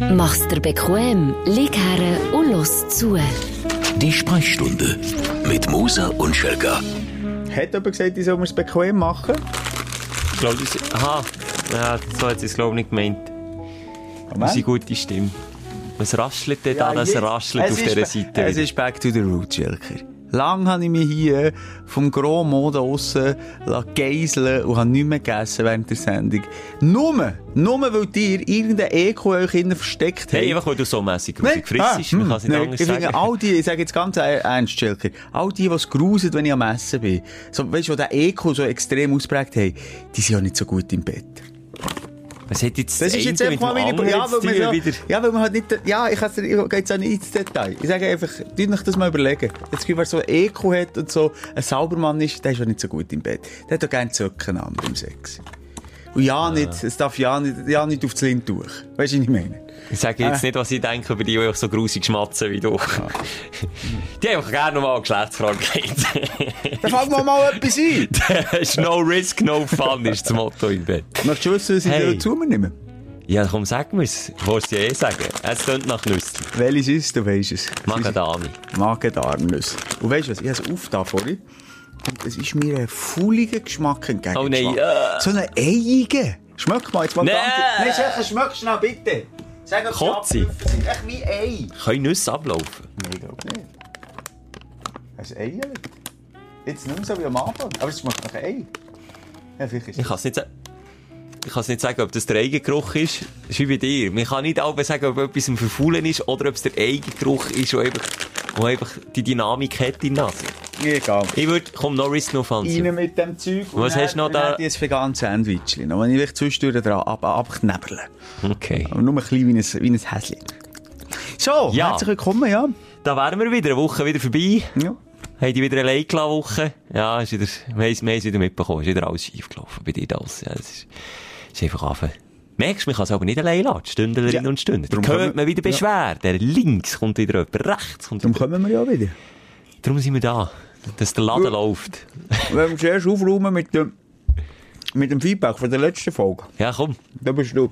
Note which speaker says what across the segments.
Speaker 1: Mach's dir bequem, lieg her und los zu.
Speaker 2: Die Sprechstunde mit Musa und Schelka.
Speaker 3: Hat jemand gesagt, ich soll es bequem machen?
Speaker 4: Ich glaube, das... Aha. Ja, so hat sie es, glaube ich, nicht gemeint. Unsere gute Stimme. Was raschelt denn da? Das raschelt
Speaker 3: es
Speaker 4: auf dieser Seite.
Speaker 3: Es
Speaker 4: wieder.
Speaker 3: ist back to the roots, Schelker. Lang habe ich mich hier vom Gros Mode aussen geiseln und habe nichts mehr gegessen während der Sendung. Nur, nur weil dir irgendein Eko euch innen versteckt
Speaker 4: Hey,
Speaker 3: hat.
Speaker 4: einfach weil du so mässig
Speaker 3: Nein.
Speaker 4: grusig frissest. Man
Speaker 3: hm,
Speaker 4: kann es nicht
Speaker 3: nein,
Speaker 4: anders
Speaker 3: ich finde,
Speaker 4: sagen.
Speaker 3: all die, ich sage jetzt ganz e- ernst, Schelker, all die, die es grusen, wenn ich am Essen bin, so, weißt du, den Eko so extrem ausprägt haben, die sind ja nicht so gut im Bett.
Speaker 4: Was hat jetzt
Speaker 3: Das ist jetzt einfach mal meine, ja, weil man ja,
Speaker 4: wieder?
Speaker 3: ja, weil man halt nicht, ja, ich, gehe jetzt auch nicht ins Detail. Ich sage einfach, tut euch das mal überlegen. Jetzt, wer so ein Eko hat und so ein Saubermann ist, der ist ja nicht so gut im Bett. Der hat doch gerne Zöcken an beim Sex. Und ja, nicht, es darf ja nicht, ja nicht aufs Lindtuch. Weißt du, was ich meine?
Speaker 4: Ich sage jetzt
Speaker 3: Äh.
Speaker 4: nicht, was ich denke über die, die so grusig schmatzen wie du. Die haben gerne nochmal eine Geschlechtskrankheit.
Speaker 3: Dann fangen wir mal etwas ein.
Speaker 4: Ist no risk, no fun, ist das Motto im Bett.
Speaker 3: Möchtest du wissen, was ich
Speaker 4: Hey.
Speaker 3: zu mir nehme?
Speaker 4: Ja, komm, sag mir's. Ich wollte es ja eh sagen. Es klingt nach Nüssen.
Speaker 3: Welches ist, du weisst es. Magen-Darm-Nüsse. Und weißt du was, ich habe es aufgetan vorhin. Und es ist mir ein fauliger Geschmack entgegengeschlagen.
Speaker 4: Oh nein, äh.
Speaker 3: So eine eiige. Schmeck mal jetzt mal
Speaker 4: Nee.
Speaker 3: ganz... Nein, Schelke, schmeck schnell, bitte. Sag, ob
Speaker 4: Kotze.
Speaker 3: sind. Echt wie Ei.
Speaker 4: Können Nüsse ablaufen?
Speaker 3: Nein, ich glaube nicht. Hast du Ei? erlebt? Jetzt nicht mehr so wie am Anfang. Aber es schmeckt nach Ei. Ja, vielleicht ist
Speaker 4: Ich kann es nicht sagen. Ich kann nicht sagen, ob das der Eigengeruch ist. Das ist wie bei dir. Man kann nicht auch sagen, ob etwas im Verfaulen ist oder ob es der Eigengeruch ist, der einfach, einfach die Dynamik hat in der Nase.
Speaker 3: Egal.
Speaker 4: Ich würde, komm, noch Riss noch
Speaker 3: Rein
Speaker 4: fancy.
Speaker 3: mit dem Zeug. und
Speaker 4: Was
Speaker 3: dann-
Speaker 4: hast du noch da?
Speaker 3: ich ein veganes Sandwich. Noch wenn ich zwischendurch dran ab, abknebeln.
Speaker 4: Okay.
Speaker 3: Aber nur ein bisschen wie ein, wie ein Häschen. So,
Speaker 4: Ja.
Speaker 3: herzlich willkommen, ja.
Speaker 4: Da wären wir wieder. Eine Woche wieder vorbei.
Speaker 3: ja.
Speaker 4: Haben die wieder eine Leikla-Woche? Ja, ist wieder, wir haben es es wieder mitbekommen. Ist wieder alles schief gelaufen bei dir das. Ja, es ist, ist einfach anfangen. Merkst du, man kann es aber nicht allein lassen. Stündlerinnen
Speaker 3: Ja.
Speaker 4: und.
Speaker 3: Darum
Speaker 4: Darum hört man wieder Beschwerden. Links kommt wieder jemand, rechts kommt
Speaker 3: Darum
Speaker 4: wieder.
Speaker 3: kommen wir ja wieder.
Speaker 4: Darum sind wir da. Dass der Laden
Speaker 3: Ja.
Speaker 4: läuft.
Speaker 3: Wenn wir zuerst aufräumen mit dem, mit dem Feedback von der letzten Folge.
Speaker 4: Ja, komm.
Speaker 3: Da bist du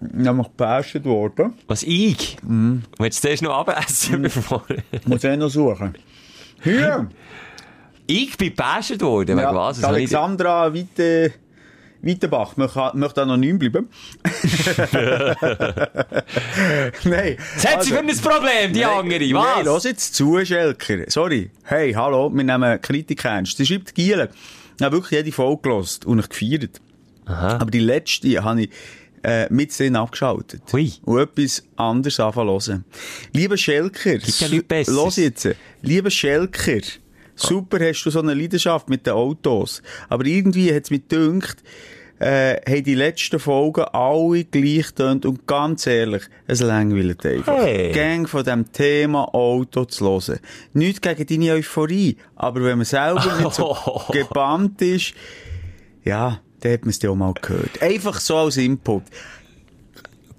Speaker 3: nämlich gebasht worden.
Speaker 4: Was ich?
Speaker 3: Mhm.
Speaker 4: Willst du zuerst noch abessen, bevor...
Speaker 3: Ich muss eh noch suchen. Hier!
Speaker 4: ich bin gebasht worden, wegen was?
Speaker 3: die
Speaker 4: Was habe ich denn-
Speaker 3: Alexandra Weite, Weitenbach möchte, anonym bleiben. Nein.
Speaker 4: Was hat sie für ein Problem, die andere?
Speaker 3: Nein,
Speaker 4: Was?
Speaker 3: los jetzt zu, Schelker. Sorry. Hey, hallo, wir nehmen Kritik ernst. Sie schreibt Giele. Ich habe wirklich jede Folge gelost und ich gefeiert.
Speaker 4: Aha.
Speaker 3: Aber die letzte habe ich äh, mit drin abgeschaltet.
Speaker 4: Hui.
Speaker 3: Und etwas anderes anfangen zu hören. Lieber Schelker.
Speaker 4: Ja.
Speaker 3: Los jetzt. Lieber Schelker. Super hast du so eine Leidenschaft mit den Autos. Aber irgendwie hat es mich gedacht, äh, haben die letzten Folgen alle gleich getönt und ganz ehrlich, es langweilt einfach.
Speaker 4: Hey.
Speaker 3: Gang von dem Thema Auto zu hören. Nicht gegen deine Euphorie, aber wenn man selber nicht so gebannt ist, ja, dann hat man es ja auch mal gehört. Einfach so als Input.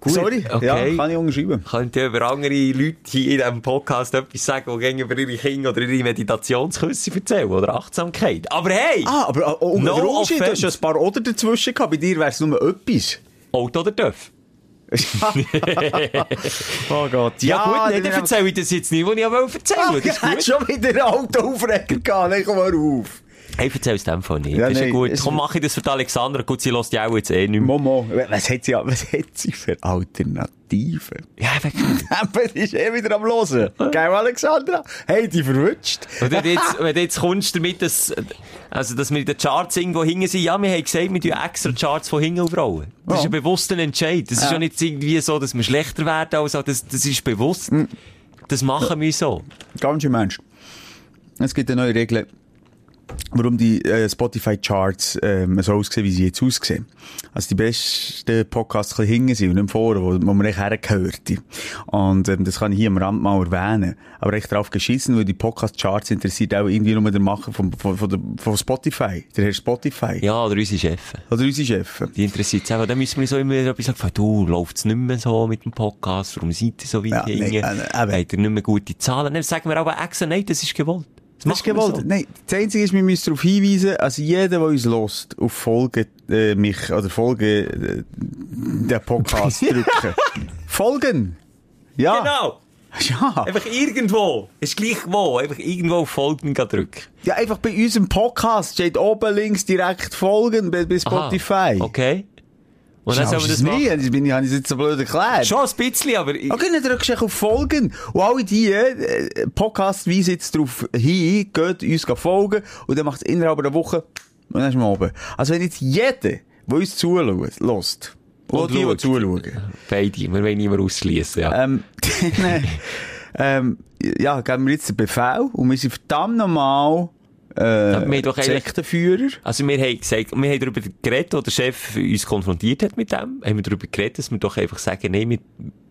Speaker 3: Sorry,
Speaker 4: okay.
Speaker 3: ja, kann ich unterschreiben.
Speaker 4: Könnt ihr über andere Leute hier in diesem Podcast etwas sagen, die über ihre Kinder oder ihre Meditationsküsse erzählen oder Achtsamkeit? Aber hey!
Speaker 3: Ah, aber oh,
Speaker 4: No
Speaker 3: der Unterschied, du hast ein paar Oder dazwischen gehabt. Bei dir wäre es nur etwas.
Speaker 4: Auto oder Döff?
Speaker 3: oh Gott.
Speaker 4: Ja, gut, nee,
Speaker 3: dann
Speaker 4: erzähle ich das jetzt nicht, was ich aber erzählen
Speaker 3: Ah.
Speaker 4: Das
Speaker 3: ich hätte schon wieder einen Autoaufreger gehabt. Komm mal auf.
Speaker 4: Hey, erzähl es dem von nicht.
Speaker 3: Ja,
Speaker 4: das ist ja
Speaker 3: nein,
Speaker 4: gut.
Speaker 3: es-
Speaker 4: Komm, mach ich das für die Alexandra. Gut, sie lässt ja auch jetzt eh nicht mehr.
Speaker 3: Momo, was hat sie, was hat sie für Alternativen?
Speaker 4: Ja,
Speaker 3: die ist eh wieder am Losen. Gell, Alexandra? Hey, die verwünscht.
Speaker 4: Wenn du jetzt, wenn du jetzt kommst damit, dass, also, dass wir in den Charts irgendwo hinten sind, ja, wir haben gesagt, wir tun extra Charts von hinten aufrollen. Das
Speaker 3: Ja.
Speaker 4: ist ein bewusster Entscheid. Das ist
Speaker 3: Ja.
Speaker 4: ja nicht irgendwie so, dass wir schlechter werden, also, das, das ist bewusst. Das machen wir so.
Speaker 3: Ganz schön Mensch. Es gibt eine neue Regel, warum die äh, Spotify-Charts ähm, so aussehen, wie sie jetzt aussehen. Also die besten Podcasts ein hinten sind und nicht vorne, wo, wo man echt hergehört. Und ähm, das kann ich hier am Rand mal erwähnen. Aber echt drauf geschissen, weil die Podcast-Charts interessiert auch irgendwie nur den Macher von, von, von, der, von Spotify, der Herr Spotify.
Speaker 4: Ja, oder unsere Chefs.
Speaker 3: Oder unsere Chefs.
Speaker 4: Die interessiert es auch. Dann müssen wir so immer wieder etwas sagen, du, läuft's nicht mehr so mit dem Podcast, warum seid ihr so weit
Speaker 3: Ja,
Speaker 4: hinten?
Speaker 3: nee, äh, eben.
Speaker 4: Habt ihr nicht mehr gute Zahlen? Dann sagen wir aber extra, nein, das ist gewollt.
Speaker 3: Das ist gewollt.
Speaker 4: so.
Speaker 3: Nein, das Einzige ist, wir müssen darauf hinweisen, also jeder, der uns lost, auf Folge, äh, mich, oder Folge, äh, den Podcast drücken. Folgen. Ja.
Speaker 4: Genau.
Speaker 3: Ja.
Speaker 4: Einfach irgendwo. Ist gleich wo. Einfach irgendwo auf Folgen drücken.
Speaker 3: Ja, einfach bei unserem Podcast steht oben links direkt Folgen bei, bei Spotify.
Speaker 4: Aha, Okay. Und dann sollen wir das machen.
Speaker 3: bin ich, habe ich es jetzt so blöd erklärt.
Speaker 4: Schon ein bisschen, aber... ich-
Speaker 3: Okay, dann drückst du auf Folgen. Und alle die, äh, Podcast weisen jetzt darauf hin, geht uns folgen, und dann macht es innerhalb einer Woche, und dann ist man oben. Also wenn jetzt jeder, der uns zulässt, lässt, und die, die zuschauen,
Speaker 4: Beide. Wir wollen niemanden ausschließen, ja.
Speaker 3: ähm, dann, ähm, ja, geben wir jetzt den Befehl, und wir sind verdammt normal, äh,
Speaker 4: wir haben doch eigentlich-
Speaker 3: Sektenführer.
Speaker 4: Also wir haben gesagt, wir haben darüber geredet, wo der Chef uns konfrontiert hat mit dem, haben wir darüber geredet, dass wir doch einfach sagen, nein, wir,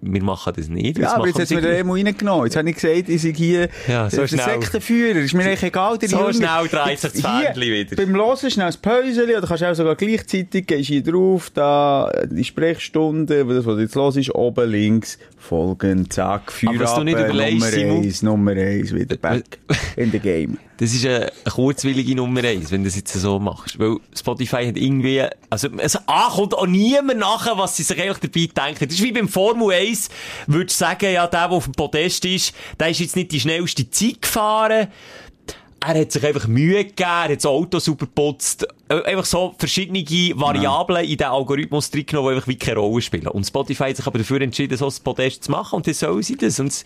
Speaker 4: wir machen das nicht.
Speaker 3: Ja, aber jetzt hat mir der Emo reingenommen. Jetzt habe ich gesagt, ich sei hier
Speaker 4: Ja, so
Speaker 3: der. Sektenführer. Ist mir eigentlich egal. Der
Speaker 4: So
Speaker 3: Junge-
Speaker 4: schnell dreht sich das Fähnchen wieder.
Speaker 3: Beim Hören schnell ein Päuschen, oder kannst du auch sogar gleichzeitig, gehst hier drauf, da, die Sprechstunde, das, was jetzt los ist, oben links, folgen, zack,
Speaker 4: Aber was du nicht
Speaker 3: Nummer
Speaker 4: Simon-
Speaker 3: eins, Nummer eins, wieder back in the game.
Speaker 4: Das ist eine kurzwillige Nummer eins, wenn du das jetzt so machst. Weil Spotify hat irgendwie, also, also A, kommt auch niemand nachher, was sie sich eigentlich dabei denken. Das ist wie beim Formel 1, würdest du sagen, ja, der, der auf dem Podest ist, der ist jetzt nicht die schnellste Zeit gefahren. Er hat sich einfach Mühe gegeben, er hat das Auto super geputzt. Äh, Einfach so verschiedene Variablen in den Algorithmus drin genommen, die einfach wie keine Rolle spielen. Und Spotify hat sich aber dafür entschieden, so ein Podest zu machen und dann sollen sie das. Und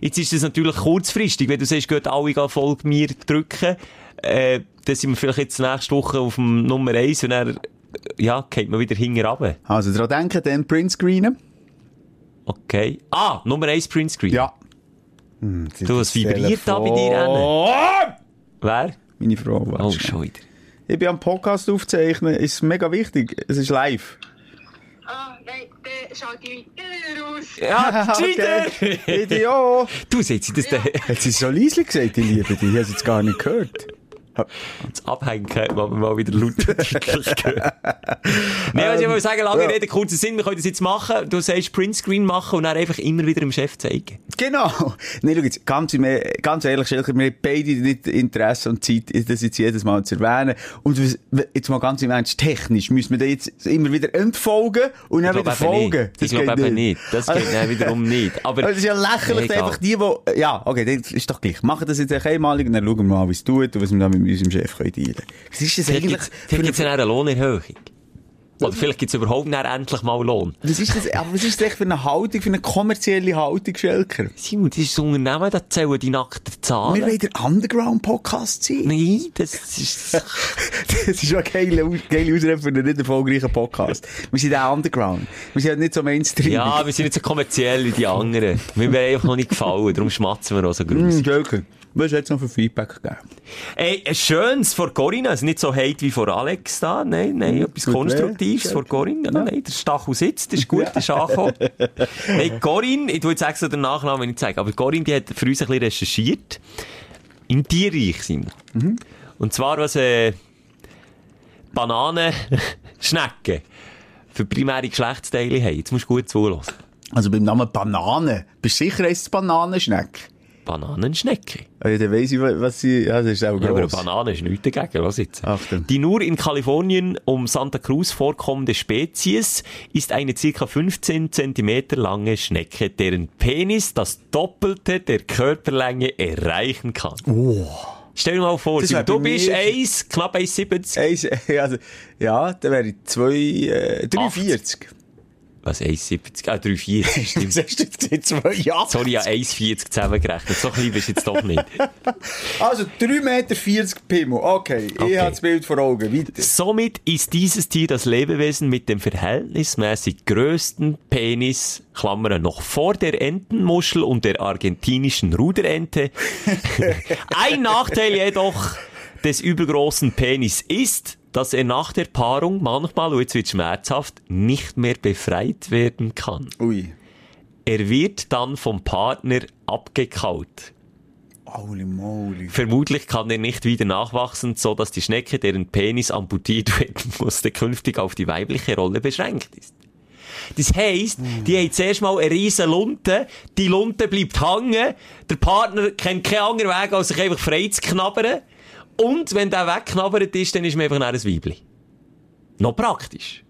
Speaker 4: jetzt ist das natürlich kurzfristig, wenn du sagst, geht alle gehen Folge mir drücken, äh, dann sind wir vielleicht jetzt nächste Woche auf dem Nummer 1 und dann, äh, ja, geht man wieder hinten runter.
Speaker 3: Also, daran denken, dann Printscreenen.
Speaker 4: Okay. Ah, Nummer 1 Printscreen.
Speaker 3: Ja. Hm, jetzt
Speaker 4: Du,
Speaker 3: ist
Speaker 4: es
Speaker 3: das
Speaker 4: vibriert da bei dir,
Speaker 3: Telefon.
Speaker 4: Wer?
Speaker 3: Meine Frau,
Speaker 4: Oh, schon wieder.
Speaker 3: Ich bin am Podcast aufzeichnen, ist mega wichtig. Es ist live.
Speaker 5: Ah, nein, dann schaut die wieder raus.
Speaker 4: Ja, Cheater!
Speaker 3: Okay. Video.
Speaker 4: Du, seht ihr das da?
Speaker 3: Hat sie so leise gesagt, ich liebe dich? Ich habe es jetzt gar nicht gehört.
Speaker 4: Das Abhängen hat man mal wieder laut deutlich gehört. Nein, was ich wollte sagen, lange
Speaker 3: ja.
Speaker 4: Rede, kurzer Sinn, wir können das jetzt machen. Du sagst Printscreen machen und dann einfach immer wieder dem Chef zeigen.
Speaker 3: Genau. Nein, schau jetzt, ganz, im- ganz ehrlich, wir haben beide nicht Interesse und Zeit, das jetzt jedes Mal zu erwähnen. Und jetzt mal ganz im Ernst, technisch müssen wir da jetzt immer wieder entfolgen und dann wieder folgen.
Speaker 4: nicht. Ich glaube eben nicht. Das geht dann wiederum nicht. Aber,
Speaker 3: Das ist ja lächerlich, einfach die, die, ja, okay, das ist doch gleich. Machen das jetzt einmalig und dann schauen wir mal, wie es tut und was wir dann mit unserem Chef können dealen können. Was ist das
Speaker 4: vielleicht
Speaker 3: eigentlich
Speaker 4: gibt's- vielleicht gibt es eine Lohnerhöhung. Oder vielleicht gibt es überhaupt endlich mal Lohn.
Speaker 3: Was ist das, aber was ist das für eine Haltung, für eine kommerzielle Haltung, Schelker?
Speaker 4: Simon, das ist das Unternehmen, das zählen die nackten Zahlen.
Speaker 3: Wir wollen der Underground-Podcast sein.
Speaker 4: Nein, das ist...
Speaker 3: Das ist eine geile, Aus- geile Ausrede für einen nicht erfolgreichen Podcast. Wir sind auch Underground. Wir sind halt nicht so Mainstream.
Speaker 4: Ja, wir sind nicht so kommerziell wie die anderen. Wir werden einfach noch nicht gefallen, darum schmatzen wir auch so groß.
Speaker 3: Hm, Schelker, was hat es noch für Feedback gegeben?
Speaker 4: Ey, ein schönes vor Corinna, also nicht so hate wie vor Alex da, nein, nein, etwas
Speaker 3: gut
Speaker 4: Konstruktives
Speaker 3: weh.
Speaker 4: vor Corinna, nein, der Stachel sitzt, das ist gut, das ist angekommen. Hey, Corinne, ich tu jetzt extra den Nachnamen nicht sagen, aber Corinne, die hat für uns ein bisschen recherchiert. Im Tierreich sind wir. Und zwar, was, äh, Bananenschnecken für primäre Geschlechtsteile haben. Jetzt musst du gut zulassen.
Speaker 3: Also beim Namen Banane. Bist du sicher, heisst es Bananenschneck?
Speaker 4: Bananenschnecke.
Speaker 3: Also, dann weiss ich, was sie, ja, das ist auch
Speaker 4: Ja, aber eine. Banane ist nichts dagegen. Los jetzt.
Speaker 3: Achtung.
Speaker 4: Die nur in Kalifornien um Santa Cruz vorkommende Spezies ist eine circa 15 Zentimeter lange Schnecke, deren Penis das Doppelte der Körperlänge erreichen kann. Stell dir mal vor,
Speaker 3: wär
Speaker 4: du bist
Speaker 3: mir-
Speaker 4: 1, knapp 1,70.
Speaker 3: Eins, also, ja, dann wäre ich zwei, äh, 340.
Speaker 4: Was, 1,70? Ah, 3,40,
Speaker 3: Was
Speaker 4: stimmt.
Speaker 3: hast du jetzt? Zwei, ja.
Speaker 4: Sorry, ja, 1,40 zusammengerechnet. So klein bist du jetzt doch nicht.
Speaker 3: Also, 3,40 Meter Pimmel. Okay,
Speaker 4: Okay.
Speaker 3: ich habe das Bild vor Augen. Weiter.
Speaker 4: Somit ist dieses Tier das Lebewesen mit dem verhältnismäßig größten Penis, Klammern noch vor der Entenmuschel und der argentinischen Ruderente. Ein Nachteil jedoch des übergroßen Penis ist, dass er nach der Paarung manchmal, und jetzt wird schmerzhaft, nicht mehr befreit werden kann.
Speaker 3: Ui.
Speaker 4: Er wird dann vom Partner abgekaut.
Speaker 3: Holy moly.
Speaker 4: Vermutlich kann er nicht wieder nachwachsen, so dass die Schnecke, deren Penis amputiert werden musste, künftig auf die weibliche Rolle beschränkt ist. Das heisst, die haben zuerst mal eine riesen Lunte, die Lunte bleibt hängen, der Partner kennt keinen anderen Weg, als sich einfach frei zu knabbern. Und wenn der wegknabbert ist, dann ist man einfach ein Weibli. Noch praktisch.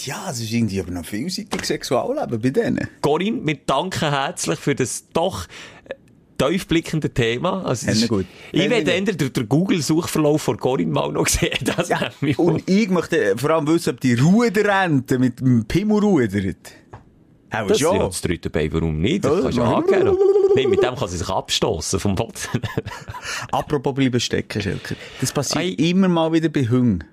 Speaker 3: Ja, es ist irgendwie aber noch vielseitig Sexualleben bei denen.
Speaker 4: Corinne, wir danken herzlich für das doch äh, tiefblickende Thema. Also, ist-
Speaker 3: gut.
Speaker 4: Ich werde eher den, den Google-Suchverlauf von Corinne mal noch sehen. Das
Speaker 3: Ja, und ich möchte vor allem wissen, ob die Ruderrente mit dem Pimmel rudert. Auch
Speaker 4: Das ist ja
Speaker 3: schon.
Speaker 4: das dritte Bein, warum nicht? Das
Speaker 3: Ja,
Speaker 4: kannst du angeben. Nein, mit dem kann sie sich abstoßen vom Boden.
Speaker 3: Apropos bleiben stecken, Schelker. Das passiert
Speaker 4: Ei.
Speaker 3: immer mal wieder bei Hüngen.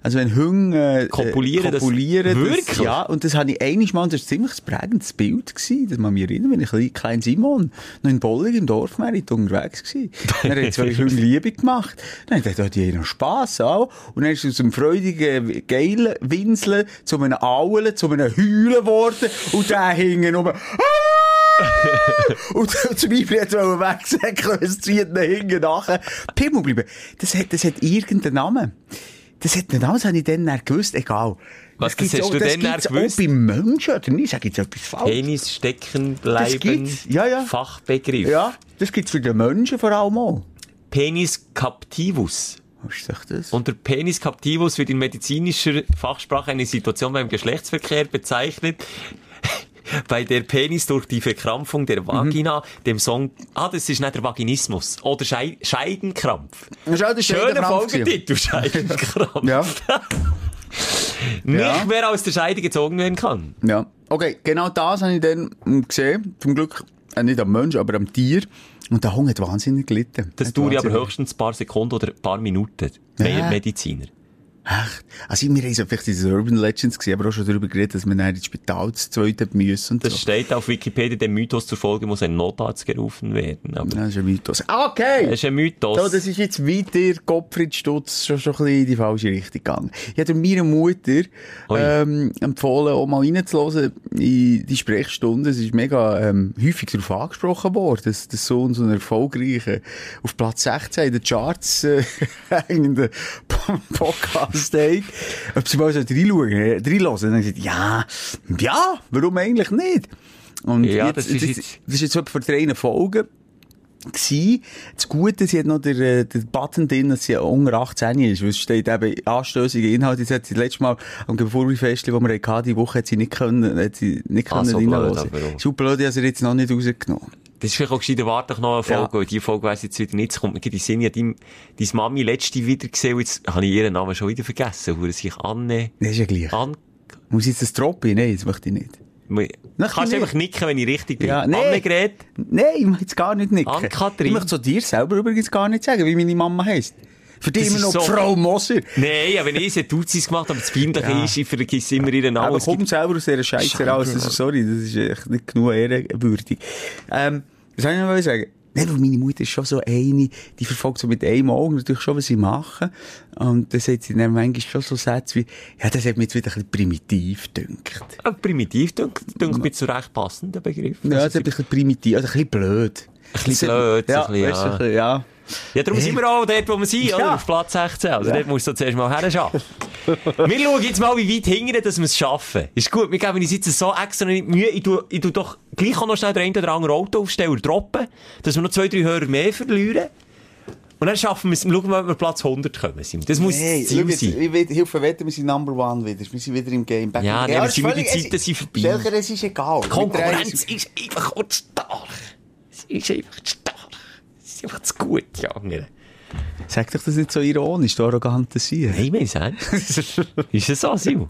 Speaker 3: Also wenn Hunde äh,
Speaker 4: Kopulieren, das-
Speaker 3: kopulieren
Speaker 4: wirklich?
Speaker 3: Das, ja, und das habe ich einiges Mal, das war ziemlich ein prägendes Bild gewesen, das man mich erinnern, wenn ich klein, klein Simon noch in Bollig im Dorfmerit unterwegs war. Dann hat zwei Hunde Liebe gemacht. Dann hat er die noch Spass auch. Und dann ist es aus einem freudigen, geilen Winseln zu einem Aulen, zu einem Heulen geworden. Und der hing um. Und zum Beispiel hat er wegsäckeln, es zieht ihn hinten nachher. Pimmel bleiben. Das hat, das hat irgendeinen Namen. Das hat einen Namen, das habe ich dann gewusst, egal.
Speaker 4: Was, das
Speaker 3: gibt's
Speaker 4: hast
Speaker 3: auch-
Speaker 4: du dann dann
Speaker 3: gibt's
Speaker 4: gewusst?
Speaker 3: auch bei Menschen, oder nicht? Sag jetzt etwas falsch?
Speaker 4: Penis stecken
Speaker 3: Das
Speaker 4: bleiben.
Speaker 3: Ja, ja.
Speaker 4: Fachbegriff.
Speaker 3: Ja, das gibt's für die Menschen vor allem auch.
Speaker 4: Penis captivus.
Speaker 3: Was ist das?
Speaker 4: Unter Penis captivus wird in medizinischer Fachsprache eine Situation beim Geschlechtsverkehr bezeichnet, bei der Penis durch die Verkrampfung der Vagina dem Song, ah, das ist nicht der Vaginismus, oder Schei Scheidenkrampf.
Speaker 3: Ist
Speaker 4: Schöner. Folgetitel, Scheidenkrampf.
Speaker 3: Ja,
Speaker 4: Nicht
Speaker 3: Ja.
Speaker 4: mehr aus der Scheide gezogen werden kann.
Speaker 3: ja. Okay, genau das habe ich dann mm, gesehen. Zum Glück äh, nicht am Mensch, aber am Tier. Und der Hund hat wahnsinnig gelitten.
Speaker 4: Das dauert aber höchstens ein paar Sekunden oder ein paar Minuten.
Speaker 3: Ja.
Speaker 4: Mediziner.
Speaker 3: Echt? Also, wir haben so vielleicht diese Urban Legends gesehen, aber auch schon darüber geredet, dass man dann ins Spital zu zweit müssen und
Speaker 4: Das
Speaker 3: so.
Speaker 4: steht auf Wikipedia, dem Mythos zur Folge muss ein Notarzt gerufen werden. Aber
Speaker 3: das ist ein Mythos. Okay!
Speaker 4: das ist ein Mythos.
Speaker 3: So, das ist jetzt weiter Gottfried Stutz schon, schon ein bisschen in die falsche Richtung gegangen. Ich habe meiner Mutter ähm, empfohlen, auch mal reinzuhören in die Sprechstunde. Es ist mega ähm, häufig darauf angesprochen worden, dass der Sohn so einen erfolgreichen, auf Platz 16 in den Charts äh, hängenden Podcast hat. Ob sie mal so reinschauen, äh. Und dann gesagt, ja, ja, warum eigentlich nicht? Und
Speaker 4: Ja,
Speaker 3: jetzt,
Speaker 4: das ist
Speaker 3: das,
Speaker 4: jetzt-
Speaker 3: das ist jetzt etwa vor drei Folgen gsi. Das Gute, sie hat noch den, äh, den Button drin, dass sie unter 18 ist, weil es steht eben anstößige Inhalte. Das hat sie letztes Mal am Geburtstagsfest, wo wir hatten, die Woche hat sie nicht können, hat sie nicht
Speaker 4: Ah,
Speaker 3: können
Speaker 4: so
Speaker 3: reinhören.
Speaker 4: aber auch.
Speaker 3: Super ich habe sie jetzt noch nicht rausgenommen.
Speaker 4: Das ist vielleicht auch gescheiter, warte doch noch eine Folge,
Speaker 3: Ja.
Speaker 4: weil die Folge weiss jetzt wieder nicht, es kommt mir in den Sinn, ich habe dein, deine Mami letzte wieder gesehen, und jetzt habe ich ihren Namen schon wieder vergessen, wo er sich Anne,
Speaker 3: Das ist ja gleich.
Speaker 4: an,
Speaker 3: Muss ich jetzt das droppen? Nein, das möchte ich nicht.
Speaker 4: kannst du
Speaker 3: nicht.
Speaker 4: einfach nicken, wenn ich richtig bin.
Speaker 3: Ja, nee.
Speaker 4: Annegret,
Speaker 3: Nein, ich möchte jetzt gar nicht nicken.
Speaker 4: Ann-Kathrin.
Speaker 3: Ich möchte zu dir selber übrigens gar nicht sagen, wie meine Mama heisst. Für dich immer
Speaker 4: ist
Speaker 3: noch
Speaker 4: so-
Speaker 3: Frau Moser.
Speaker 4: Nein, ja, wenn ich sie Duzis gemacht habe, das Peinliche
Speaker 3: Ja.
Speaker 4: ist, ich vergesse immer ihren Namen.
Speaker 3: Aber
Speaker 4: Es gibt-
Speaker 3: komm selber aus dieser Scheiße raus. Ist, sorry, das ist echt nicht genug ehrenwürdig. Ähm, was soll ich noch sagen? Nein, weil meine Mutter ist schon so eine, die verfolgt so mit einem Auge natürlich schon, was sie machen. Und das hat sie dann manchmal schon so Sätze wie, ja, das hat mir jetzt wieder ein bisschen primitiv gedünkt.
Speaker 4: Ah, Primitiv, denke denk mir zu recht passender Begriff.
Speaker 3: Ja, das
Speaker 4: Also,
Speaker 3: hat ein bisschen primitiv, also ein bisschen blöd.
Speaker 4: Ein bisschen blöd,
Speaker 3: ja,
Speaker 4: ein bisschen,
Speaker 3: weißt
Speaker 4: ja.
Speaker 3: ein bisschen, ja.
Speaker 4: Ja, darum sind wir auch dort, wo wir sind, oder?
Speaker 3: Ja.
Speaker 4: Auf Platz 16. Also
Speaker 3: Ja.
Speaker 4: dort musst du zuerst mal herschaffen. wir schauen jetzt mal, wie weit hingern, dass wir es schaffen. Ist gut, wir geben uns jetzt so extra nicht Mühe. Ich tu, ich tu doch gleich auch noch schnell den einen oder anderen Autoaufsteller droppen, dass wir noch zwei, drei Hörer mehr verlieren. Und dann schaffen wir es, schauen wir ob wir Platz 100 kommen. Das muss
Speaker 3: Hey,
Speaker 4: das Ziel
Speaker 3: jetzt,
Speaker 4: sein.
Speaker 3: ich will, Hilfe wetten, wir sind Number One wieder. Wir sind wieder im Game. Back
Speaker 4: Ja, nee, sind wir- die
Speaker 3: es-
Speaker 4: Zeiten sind vorbei.
Speaker 3: Schelker, es ist egal. Wir
Speaker 4: Konkurrenz ist einfach stark. Es ist einfach stark. Einfach zu gut, ja. Nein,
Speaker 3: Sag doch das nicht so ironisch, du arroganter Sieg.
Speaker 4: meine es ernst. Ist es so, Simon?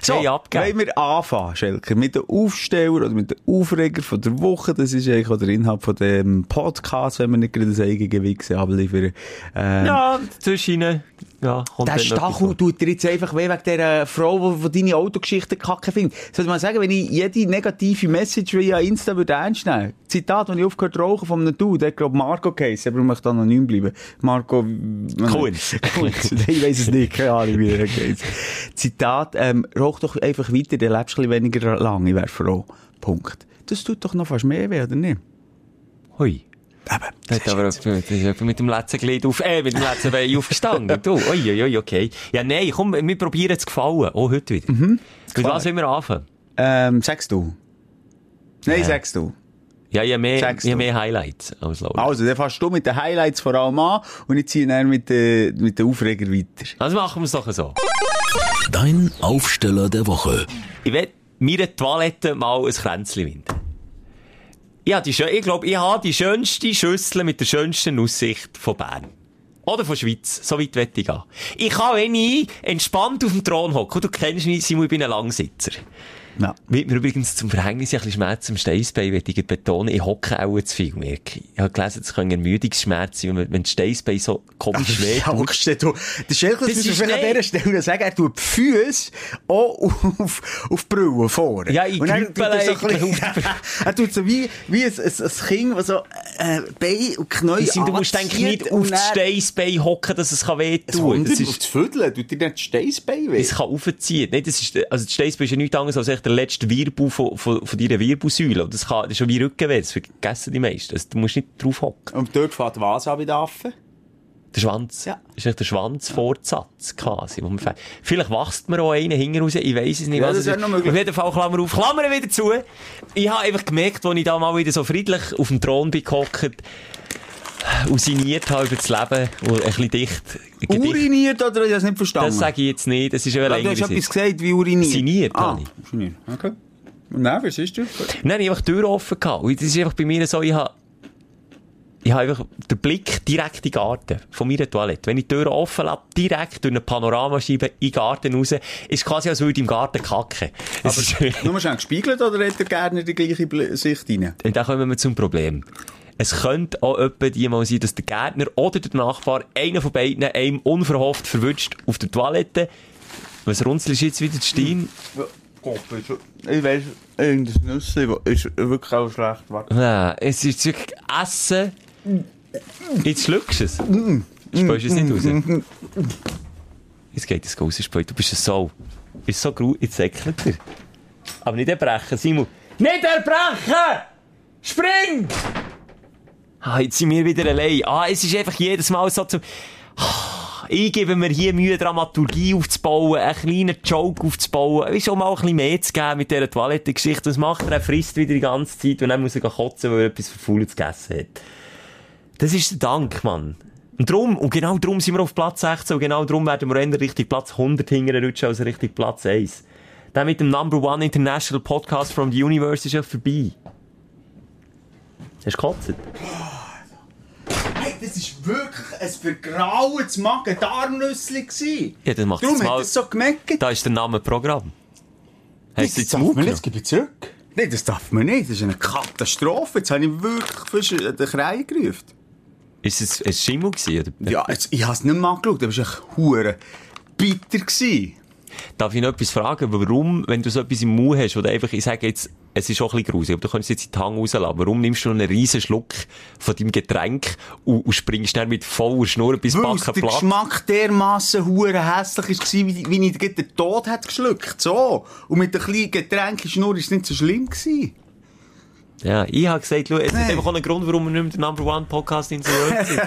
Speaker 3: So,
Speaker 4: Hey,
Speaker 3: wollen wir anfangen, Schelker, mit dem Aufsteller oder mit dem Aufreger von der Woche. Das ist eigentlich auch der Inhalt von dem Podcast, wenn wir nicht gerade das eigene Gewicht abliefern. Ähm,
Speaker 4: Ja, zwischen ja, kommt
Speaker 3: Der Stachel tut dir jetzt einfach weh wegen dieser Frau, die deine Autogeschichte kacke findet. Soll ich mal sagen, wenn ich jede negative Message via Insta würde ernst nehmen? Zitat, wenn ich aufgehört rauchen von einem Dude, der glaube Marco geheißen, aber ich möchte anonym bleiben. Marco...
Speaker 4: Kunz.
Speaker 3: ich weiß es nicht, keine Ahnung, wie der geht. Zitat, ähm, rauch doch einfach weiter, dann lebst du ein weniger lang, ich wäre froh. Punkt. Das tut doch noch fast mehr weh, oder nicht?
Speaker 4: Hui.
Speaker 3: Eben.
Speaker 4: Da hat aber mit dem letzten Glied auf, äh, mit dem letzten Bein aufgestanden. Du, ui, ui, ui, okay. Ja, nein, komm, wir probieren es gefallen. Auch heute wieder. Mit
Speaker 3: klar.
Speaker 4: was wollen wir anfangen?
Speaker 3: Ähm, sagst du? Nein,
Speaker 4: Ja.
Speaker 3: sagst du.
Speaker 4: Ja, ich habe mehr, ich habe mehr Highlights als Laura.
Speaker 3: Also, dann fährst du mit den Highlights vor allem an und ich ziehe dann mit den, mit den Aufreger weiter.
Speaker 4: Also machen wir es doch so.
Speaker 2: Dein Aufsteller der Woche.
Speaker 4: Ich will meiner Toilette mal ein Kränzchen winden. Habe die, ich glaube, ich habe die schönste Schüssel mit der schönsten Aussicht von Bern. Oder von Schweiz. So weit will ich gehen. Ich kann, wenn ich entspannt auf dem Thron hocke, du kennst mich, Simon, ich bin ein Langsitzer.
Speaker 3: Ja.
Speaker 4: Wird mir übrigens zum Verhängnis ein bisschen Schmerz am Steißbein, will ich betonen. Ich hocke auch zu viel, merke ich. Habe gelesen, es können Ermüdungsschmerzen sein, wenn wenn das Steißbein so komisch weh
Speaker 3: Ja, hockst du, du, der Schelker,
Speaker 4: Das
Speaker 3: das muss
Speaker 4: ist
Speaker 3: man an dieser Stelle sagen, er tut die Füße auch auf, auf die Brille vorne.
Speaker 4: Ja, ich
Speaker 3: er so bisschen- Er tut so wie, wie ein, ein, ein Kind, das so, äh, Bein und
Speaker 4: Simon, du musst eigentlich nicht auf das Steißbein hocken, dass es kann weh
Speaker 3: Es
Speaker 4: Das
Speaker 3: mich, auf
Speaker 4: ist,
Speaker 3: das Viertel, tut dir nicht das Steißbein weh?
Speaker 4: es kann aufziehen. Nein, das ist, also das Steißbein ist ja nichts anderes als echt der letzte Wirbel von, von, von deiner Wirbelsäule. Das kann, das ist schon wie Rückenweh. Das vergessen die meisten. Also, du musst nicht drauf hocken.
Speaker 3: Und dort fährt was an bei den Affen?
Speaker 4: Der Schwanz.
Speaker 3: Ja.
Speaker 4: Das ist echt der Schwanzfortsatz quasi. Wo man fährt. Vielleicht wächst mir auch einen hinten raus. Ich weiss es nicht.
Speaker 3: Ja, das wäre noch möglich.
Speaker 4: Auf jeden Fall, Klammer auf, Klammer wieder zu. Ich habe einfach gemerkt, als ich da mal wieder so friedlich auf dem Thron bin gehockt und sinniert habe über das Leben und ein bisschen dicht. Gedicht-
Speaker 3: Uriniert oder? Ich habe es nicht verstanden.
Speaker 4: Das sage ich jetzt nicht. Das ist ja eine
Speaker 3: Ja, du hast etwas gesagt wie uriniert.
Speaker 4: Siniert,
Speaker 3: ah. Siniert, okay. Dann, was ist du?
Speaker 4: Nein, ich habe einfach die Tür offen gehabt. Und das ist einfach bei mir so, ich habe, ich habe einfach den Blick direkt in den Garten von meiner Toilette. Wenn ich die Tür offen lasse, direkt durch eine Panoramascheibe in den Garten raus, ist quasi, als würde ich im Garten kacken. Das ist,
Speaker 3: Nur schon gespiegelt oder hat er gerne die gleiche Sicht rein?
Speaker 4: und dann kommen wir zum Problem. Es könnte auch etwa die mal sein, dass der Gärtner oder der Nachbar, einer von beiden, einem unverhofft verwünscht auf der Toilette. Was runzelst jetzt wieder, Stein?
Speaker 3: Ich weiss, irgendein Nüsse ist wirklich auch schlecht. Warte.
Speaker 4: Nein, es ist wirklich Essen. Jetzt schluckst du es. Spürst du es nicht raus? Jetzt geht es raus, Spöi. Du bist ein Sau. Du bist so grau, jetzt säckelt er. Aber nicht erbrechen, Simon. Nicht erbrechen! Spring! Ah, jetzt sind wir wieder allein. Ah, es ist einfach jedes Mal so zum... Ah, Ich gebe mir hier Mühe, Dramaturgie aufzubauen, einen kleinen Joke aufzubauen, ist auch mal ein bisschen mehr zu geben mit dieser Toilettengeschichte. Was macht er? Er frisst wieder die ganze Zeit und dann muss er kotzen, weil er etwas Verfaulendes gegessen hat. Das ist der Dank, Mann. Und drum, und genau drum sind wir auf Platz 16 und genau drum werden wir eher Richtung Platz 100 hingern rutschen als Richtung Platz 1. Der mit dem Number One International Podcast from the Universe ist ja vorbei. Hast du gekotzt?
Speaker 3: Das war wirklich ein vergrauendes Magen-Darm-Nüssli.
Speaker 4: Ja, dann macht
Speaker 3: Darum hat es so gemerkt.
Speaker 4: Da ist der Name Programm. Hast
Speaker 3: das darf man nicht, das gebe ich zurück. Nein, das darf man nicht. Das ist eine Katastrophe. Jetzt habe ich wirklich fast den Krei gerufen.
Speaker 4: Ist es ein Schimmel gewesen? Oder?
Speaker 3: Ja, jetzt, ich habe es nicht mal angeschaut. Das war echt hure bitter. Gewesen.
Speaker 4: Darf ich noch etwas fragen? Warum, wenn du so etwas im Mund hast, oder einfach, ich sage jetzt, es ist auch ein bisschen gruselig, aber du kannst jetzt in die Hang rauslassen. Warum nimmst du noch einen riesen Schluck von deinem Getränk und, und springst dann mit voller Schnur bis Backen
Speaker 3: der
Speaker 4: platt?
Speaker 3: Geschmack dermassen hure hässlich war, wie, wie ich den Tod hat geschluckt. So. Und mit einem kleinen Getränkeschnur war es nicht so schlimm. Gewesen.
Speaker 4: Ja, ich habe gesagt, schau, es
Speaker 3: Nein.
Speaker 4: hat einfach auch einen Grund, warum wir nicht mehr der Number One Podcast in Inseriert sind.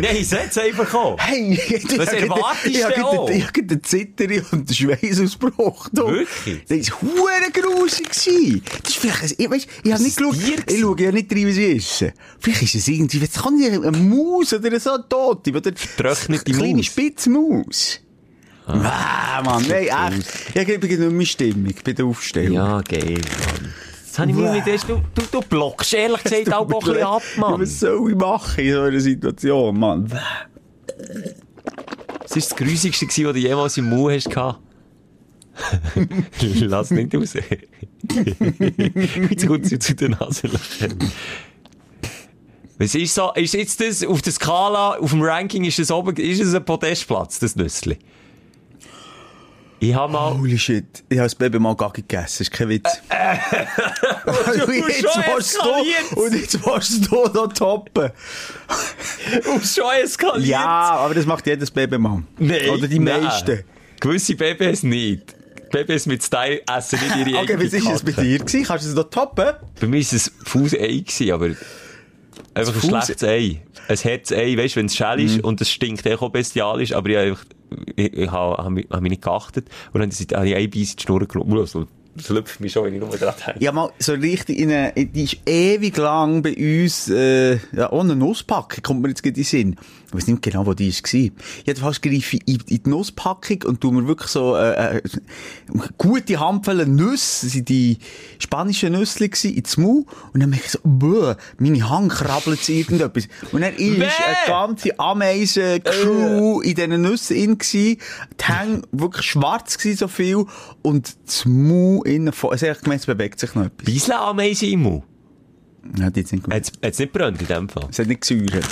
Speaker 4: Nein, setz einfach an.
Speaker 3: Hey, ich
Speaker 4: Was erwartest
Speaker 3: ich
Speaker 4: du
Speaker 3: gerade-
Speaker 4: auch?
Speaker 3: Ich habe den Zitteri und den Schweißausbruch. da.
Speaker 4: Wirklich?
Speaker 3: Das war hure grusig. Das ist vielleicht, ein- ich, weiss, ich habe nicht
Speaker 4: ist ein
Speaker 3: geschaut, ich schaue ja nicht rein, wie sie essen. Vielleicht ist es irgendwie, jetzt kann ich eine Maus oder so tot, oder
Speaker 4: Vertrocknete
Speaker 3: eine kleine
Speaker 4: Maus.
Speaker 3: Spitzmaus. Ah, Mann, nein, echt. Ich gebe nur meine Stimmung bei der Aufstellung.
Speaker 4: Ja, geil, Mann. Jetzt habe ich mit erst, du, du, du blockst ehrlich gesagt auch ein bisschen ab, Mann.
Speaker 3: Was soll ich machen in so einer Situation, Mann?
Speaker 4: Was war das Grusigste, was du jemals im Mund hast? Lass nicht raus. Jetzt kommt sie zu den Nasenlöchern. Was ist so, ist jetzt das, auf der Skala, auf dem Ranking, ist das oben, ist es ein Podestplatz, das Nüssli? Ich habe mal,
Speaker 3: Holy shit, ich habe das Baby mal gar nicht gegessen, ist kein Witz. und, jetzt
Speaker 4: schon
Speaker 3: willst
Speaker 4: eskaliert.
Speaker 3: du, und jetzt willst du noch toppen.
Speaker 4: auf schon eskaliert.
Speaker 3: Ja, aber das macht jedes Baby mal.
Speaker 4: Nein,
Speaker 3: Oder die
Speaker 4: nein.
Speaker 3: meisten.
Speaker 4: Gewisse Babys nicht. Babys mit Style essen nicht ihre
Speaker 3: Okay,
Speaker 4: eigene
Speaker 3: was war es bei dir? Gewesen? Kannst du es noch toppen?
Speaker 4: Bei mir war es ein faules Ei, gewesen, aber einfach ein schlechtes Ei. Ein Herz-Ei, weißt du, wenn es schäl ist und es stinkt auch bestialisch, aber ich, hab einfach, ich, ich habe hab mich, hab mich nicht geachtet und dann habe ich ein Bein in die Schnur genommen. Also, schlüpft mich schon, wenn ich nur dran denke.
Speaker 3: Ja, mal so richtig in eine, die ist ewig lang bei uns, äh, ja, ohne Nusspackung, kommt mir jetzt in den Sinn. Ich weiß nicht genau, wo die war. Jedenfalls greife ich in, in die Nusspackung und tu mir wirklich so, äh, äh, gute Handvoll Nüsse, das sind die spanischen Nüsse gewesen, ins Maul. Und dann merke ich so, bäh, meine Hand krabbelt zu irgendetwas. Und dann ist
Speaker 4: Bäh!
Speaker 3: eine ganze Ameisen-Crew in diesen Nüssen in gewesen. Die Hänge wirklich schwarz gewesen, so viel. Und das Maul innen. Also ich hab gemeint, es bewegt sich noch etwas.
Speaker 4: Beisle Ameisen im Mund.
Speaker 3: Ja, die nicht gemerkt.
Speaker 4: Hat's, hat's nicht brennt in dem Fall?
Speaker 3: Es hat nicht gesäuert.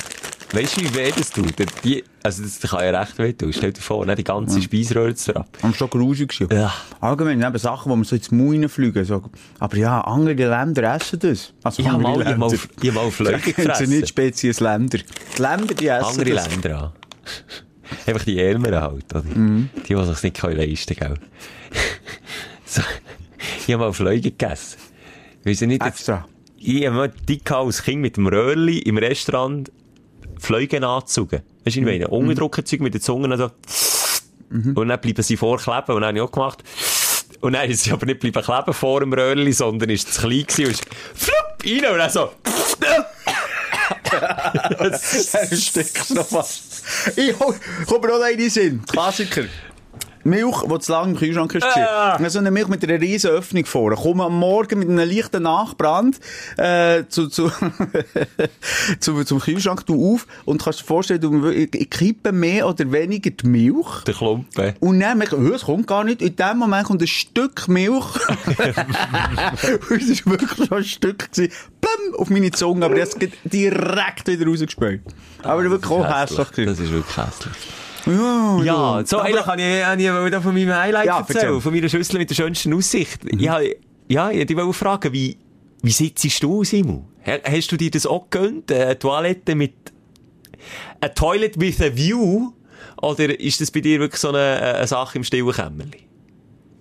Speaker 4: Weißt du, wie weh das tut? Die, also, das kann ja recht weh tun. Stell dir vor, ne, die ganze Speiseröhre zu ab.
Speaker 3: Am schon grusig gewesen.
Speaker 4: Ja.
Speaker 3: Allgemein, eben Sachen, wo man so ins Maul reinfliegen. So. Aber ja, andere Länder essen das. Also
Speaker 4: Ich hab
Speaker 3: andere
Speaker 4: mal, hab mal,
Speaker 3: Länder.
Speaker 4: ich mal
Speaker 3: sind
Speaker 4: gefressen.
Speaker 3: nicht spezielles Länder. Die Länder, die essen
Speaker 4: Andere
Speaker 3: das.
Speaker 4: Länder an. Einfach die Ärmeren halt, oder?
Speaker 3: Mhm.
Speaker 4: Die, die sich nicht leisten können, so. Ich hab mal Flöge gegessen. Weiss ich nicht,
Speaker 3: Extra.
Speaker 4: ich hab mal dick als Kind mit dem Röhrli im Restaurant Fleugen angezogen. Weißt du,
Speaker 3: Mhm.
Speaker 4: ich meine? Unterdruckenzeug mit der Zunge so. Und dann bleiben sie vorkleben. Und dann habe ich auch gemacht. Und dann ist sie aber nicht bleiben kleben vor dem Röhrli, sondern ist zu klein gewesen und ist flupp rein und dann so.
Speaker 3: Du steckst noch was. Ich hol, komm mir noch einen in den Sinn. Klassiker. Milch, die zu lange im Kühlschrank ist.
Speaker 4: Ah.
Speaker 3: Ah. So eine Milch mit einer riesen Öffnung vor. Komm am Morgen mit einem leichten Nachbrand äh, zu, zu, zu, zum Kühlschrank du auf und kannst dir vorstellen, du ich, ich kippe mehr oder weniger die Milch.
Speaker 4: Der Klumpen.
Speaker 3: Und dann merke ich, es kommt gar nicht. In dem Moment kommt ein Stück Milch. und es war wirklich schon ein Stück gewesen. Bam, auf meine Zunge. Aber das geht direkt wieder rausgespült. Aber wirklich auch hässlich.
Speaker 4: Das ist wirklich hässlich.
Speaker 3: Ja,
Speaker 4: Ja, so
Speaker 3: Aber-
Speaker 4: eigentlich kann ich, kann ich von meinem Highlight
Speaker 3: Ja,
Speaker 4: erzählen,
Speaker 3: erzähl. Mhm.
Speaker 4: von meiner Schüssel mit der schönsten Aussicht. Ich habe, ja, ich wollte dich fragen, wie, wie sitzt du, Simon? Ha- Hast du dir das auch gegönnt? Eine Toilette mit, a Toilet with a view? Oder ist das bei dir wirklich so eine, eine Sache im stillen Kämmerli?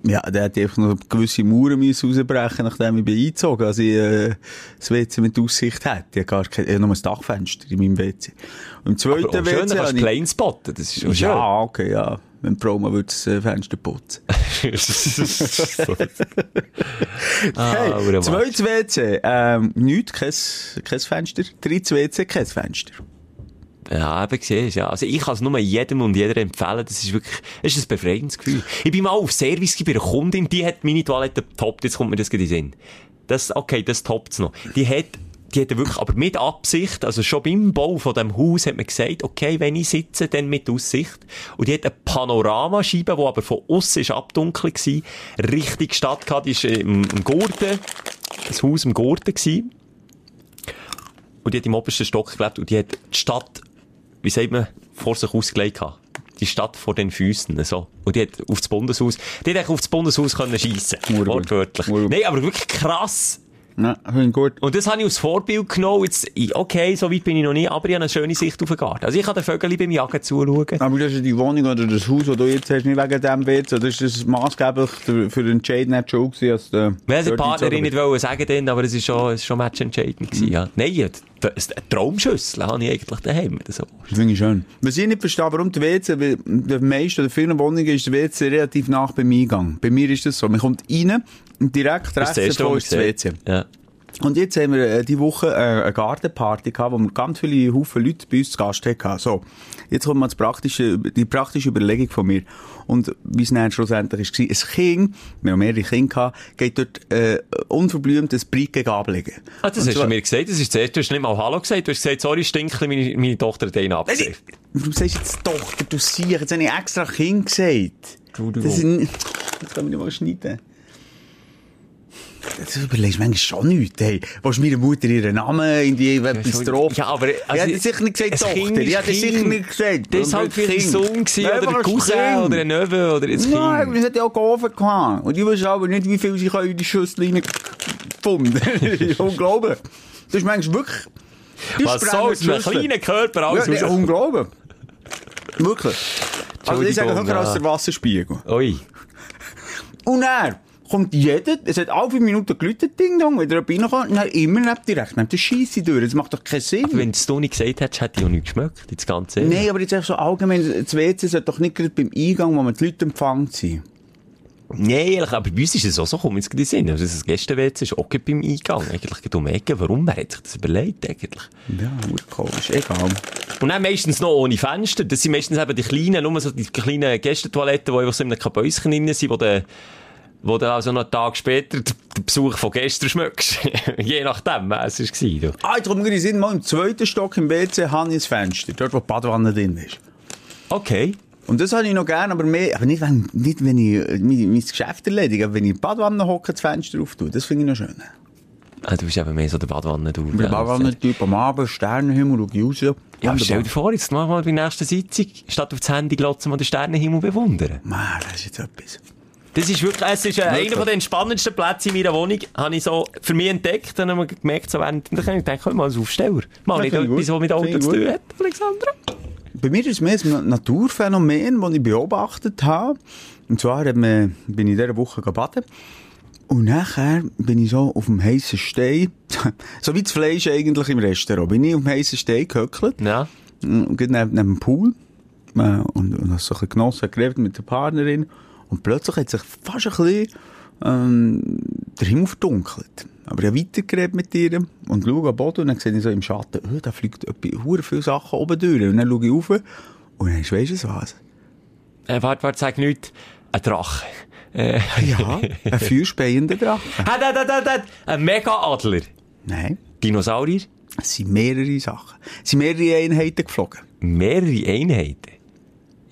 Speaker 3: Ja, der hat einfach noch gewisse Mauern müssen rausbrechen, nachdem ich bin eingezogen, als ich, äh, das WC mit Aussicht hatte. Ich habe gar kein, ich habe nur ein Dachfenster in meinem WC. Und im zweiten
Speaker 4: Aber schön,
Speaker 3: WC
Speaker 4: dann kannst du plain spotten, das ist schon schön.
Speaker 3: Ja, okay, ja. Wenn mal würde das äh, Fenster putzen.
Speaker 4: ah,
Speaker 3: Hey, zweites WC, ähm, nichts, kein, kein Fenster. Drittes WC, kein Fenster.
Speaker 4: Ja, eben siehst ja. Also ich kann es nur jedem und jeder empfehlen. Das ist wirklich, es ist ein befreiendes Gefühl. Ich bin mal auf Service bei einer Kundin, die hat meine Toilette getoppt. Jetzt kommt mir das gerade in den Sinn. Das, okay, das toppt's noch. Die hat, die hat wirklich, aber mit Absicht, also schon beim Bau von dem Haus hat man gesagt, okay, wenn ich sitze, dann mit Aussicht. Und die hat eine Panoramascheibe, die aber von aussen ist abdunkelt gewesen, richtig Stadt gehabt, die ist im, im Gurten, ein Haus im Gurten gewesen. Und die hat im obersten Stock gelebt und die hat die Stadt, wie sagt man, vor sich ausgelegt gehabt. Die Stadt vor den Füßen, so. Und die hat auf das Bundeshaus, die hat auf das Bundeshaus können schiessen. Wortwörtlich. Nein, aber wirklich krass.
Speaker 3: Ja, finde gut.
Speaker 4: Und das habe ich als Vorbild genommen. Jetzt, okay, so weit bin ich noch nie, aber ich habe eine schöne Sicht auf den Garten. Also ich kann den Vögeln beim Jagen zuschauen.
Speaker 3: Aber das ist die Wohnung oder das Haus, das du jetzt hast, nicht wegen dem WC. Das ist das maßgeblich für den Entscheid nicht schon gewesen, als der...
Speaker 4: Wir haben die Partnerin nicht wollen sagen dann, aber es ist schon, ist schon matchentscheidend gewesen, ja. Nein, ja, d- eine Traumschüssel habe ich eigentlich daheim. So.
Speaker 3: Das finde ich schön. Was ich nicht verstehe, warum der WC, weil der meisten oder vielen Wohnungen ist der WC relativ nach beim Eingang. Bei mir ist das so. Man kommt rein und direkt rechts
Speaker 4: was
Speaker 3: ist das WC.
Speaker 4: Ja.
Speaker 3: Und jetzt haben wir äh, die Woche äh, eine Gartenparty gehabt, wo wir ganz viele Haufen Leute bei uns zu Gast hatten. So. Jetzt kommt mal das praktische, die praktische Überlegung von mir. Und wie es dann schlussendlich war, ein Kind, wir haben mehrere Kinder gehabt, geht dort, äh, unverblümt ein Brike ablegen.
Speaker 4: Ah, das
Speaker 3: Und
Speaker 4: hast
Speaker 3: zwar-
Speaker 4: du mir gesagt, das ist das erste. Du hast nicht mal Hallo gesagt, du hast gesagt, sorry, Stinkli, meine, meine Tochter hat einen abgesehen.
Speaker 3: Du sagst jetzt Tochter, du siehst, jetzt habe ich extra Kind gesagt.
Speaker 4: Entschuldigung.
Speaker 3: Das, sind, das kann man nicht mal schneiden. Das überlegst manchmal schon nicht, hey. Willst du meiner Mutter ihren Namen in die etwas
Speaker 4: schon-
Speaker 3: drauf?
Speaker 4: Ja, aber,
Speaker 3: ich
Speaker 4: also,
Speaker 3: hätte sicher nicht gesagt
Speaker 4: Kind
Speaker 3: Tochter.
Speaker 4: ist
Speaker 3: Ich hätte sicher
Speaker 4: Kind.
Speaker 3: nicht gesagt.
Speaker 4: Das ist halt vielleicht ein
Speaker 3: Kind.
Speaker 4: Sohn gewesen,
Speaker 3: Nein,
Speaker 4: oder ein Cousin,
Speaker 3: Kind.
Speaker 4: oder ein Neffe, oder ein Kind.
Speaker 3: Nein, das hat ja auch geholfen gehabt. Und ich weiß aber nicht, wie viel sie in die Schüssel reingefunden. Das ist unglaublich. Das ist manchmal wirklich...
Speaker 4: Was soll aus einem kleinen Körper alles
Speaker 3: Ja,
Speaker 4: raus-
Speaker 3: unglaublich. Wirklich. Also ich sage höher als
Speaker 4: ja.
Speaker 3: der Wasserspiegel.
Speaker 4: Ui.
Speaker 3: Und er kommt jeder, es hat alle fünf Minuten geläutet, Ding Dong, wieder jemand reinkommt, dann immer neben direkt, neben der Scheisse durch. Das macht doch keinen Sinn.
Speaker 4: Aber wenn du es nicht gesagt hättest, hätte ich auch nicht geschmeckt, das Ganze.
Speaker 3: Nein, aber jetzt so allgemein, das WC sollte doch nicht gerade beim Eingang, wo man die Leute empfangen, sein.
Speaker 4: Nee, ehrlich, aber bei uns ist es auch so, komm jetzt in den Sinn. Also, das Gäste-WC ist auch beim Eingang. Eigentlich gerade um Ecke. Warum? Wer hat sich das überlegt, eigentlich?
Speaker 3: Ja, verdammt komisch. Egal.
Speaker 4: Und dann meistens noch ohne Fenster. Das sind meistens eben die kleinen, nur so die kleinen Gästetoiletten, die einfach so in einem Kabäuschen drin sind, wo du, wo du also noch einen Tag später den Besuch von gestern schmeckst. Je nachdem, was es war. du.
Speaker 3: Ah, in den Sinn, mal im zweiten Stock im WC habe ich ein Fenster. Dort, wo die Badwanne drin ist.
Speaker 4: Okay.
Speaker 3: Und das habe ich noch gerne, aber mehr, aber nicht, wenn, nicht, wenn ich äh, mein, mein Geschäft erledige, aber wenn ich in die Badwanne hocke, das Fenster auftue. Das finde ich noch schön.
Speaker 4: Ah, du bist eben mehr so der Badwanne, du.
Speaker 3: Ich bin Badwanne-Typ am Abend, Sternenhimmel, schau ich raus.
Speaker 4: Ja, stell dir vor, jetzt mach mal bei der nächsten Sitzung, statt auf das Handy glotzen, mal den Sternenhimmel bewundern.
Speaker 3: Man, das ist jetzt etwas.
Speaker 4: Das ist wirklich, es ist äh, einer von den spannendsten Plätze in meiner Wohnung, habe ich so für mich entdeckt. Dann habe ich gemerkt, so während, dann habe ich gedacht, komm mal als Aufsteller. Mal nicht etwas, was mit Auto zu tun hat, Alexandra.
Speaker 3: Bei mir ist es mehr ein Naturphänomen, das ich beobachtet habe. Und zwar bin ich in dieser Woche baden. Und nachher bin ich so auf dem heissen Stein, so wie das Fleisch eigentlich im Restaurant, bin ich auf dem heissen Stein gehöckelt.
Speaker 4: Ja.
Speaker 3: Und neben, neben dem Pool. Äh, Und, und das so ein bisschen genossen, mit der Partnerin. Und plötzlich hat sich fast ein bisschen, ähm, der Himmel verdunkelt. Aber ich habe weitergeredet mit ihr und schaue am Boden und dann sehe ich so im Schatten, oh, da fliegt etwas, viele Sachen oben durch. Und dann schaue ich rauf und dann ist, weisst du was?
Speaker 4: Äh, warte, warte, sag nicht. Ein Drache. Äh,
Speaker 3: Ja, ein feuerspeiender Drache.
Speaker 4: hat, hat, hat, hat. Ein Mega-Adler.
Speaker 3: Nein,
Speaker 4: Dinosaurier.
Speaker 3: es sind mehrere Sachen. Es sind mehrere Einheiten geflogen.
Speaker 4: Mehrere Einheiten.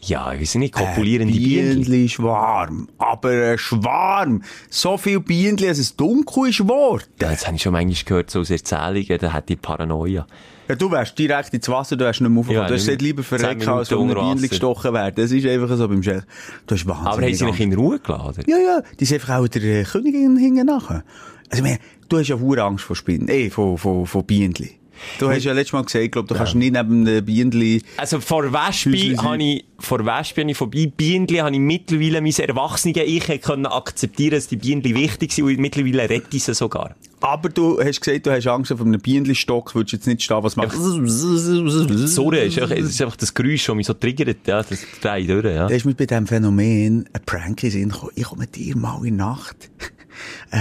Speaker 4: Ja, ich weiß nicht, kopulierende
Speaker 3: Ein
Speaker 4: Bienen.
Speaker 3: Bienenli Schwarm. Aber ein Schwarm. So viel Bienenli, dass es dunkel ist geworden.
Speaker 4: Ja, das habe ich schon manchmal gehört, so aus Erzählungen, da hat die Paranoia.
Speaker 3: Ja, du wärst direkt ins Wasser, du wärst nicht mehr aufgekommen.
Speaker 4: Ja,
Speaker 3: du hast
Speaker 4: nicht
Speaker 3: lieber verrecken, als von Bienenli
Speaker 4: Wasser.
Speaker 3: gestochen werden. Das ist einfach so beim Chef. Du hast wahnsinnig
Speaker 4: Aber haben sie mich in Ruhe geladen?
Speaker 3: Ja, ja, die sind einfach auch der äh, Königin hinten nachher. Also, ich meine, du hast ja hure Angst vor Spinnen, eh, von, von, von Bienenli. Du hast ja letztes Mal gesagt, glaub, du kannst nicht neben den Bienenli,
Speaker 4: Also vor Wespe habe ich, vor Wespe habe ich vorbei. Bienenli habe ich mittlerweile mein erwachsene Ich können akzeptieren, dass die Bienenli wichtig sind und mittlerweile rette ich sie sogar.
Speaker 3: aber du hast gesagt, du hast Angst vor einem Bienenli-Stock, würdest jetzt nicht stehen, was macht.
Speaker 4: Sorry, es ist einfach das Geräusch, das mich so triggert, ja, das dreht durch, ja.
Speaker 3: Da ist mir bei diesem Phänomen ein Prank in Sinn gekommen. Ich komme mit dir mal in der Nacht, äh,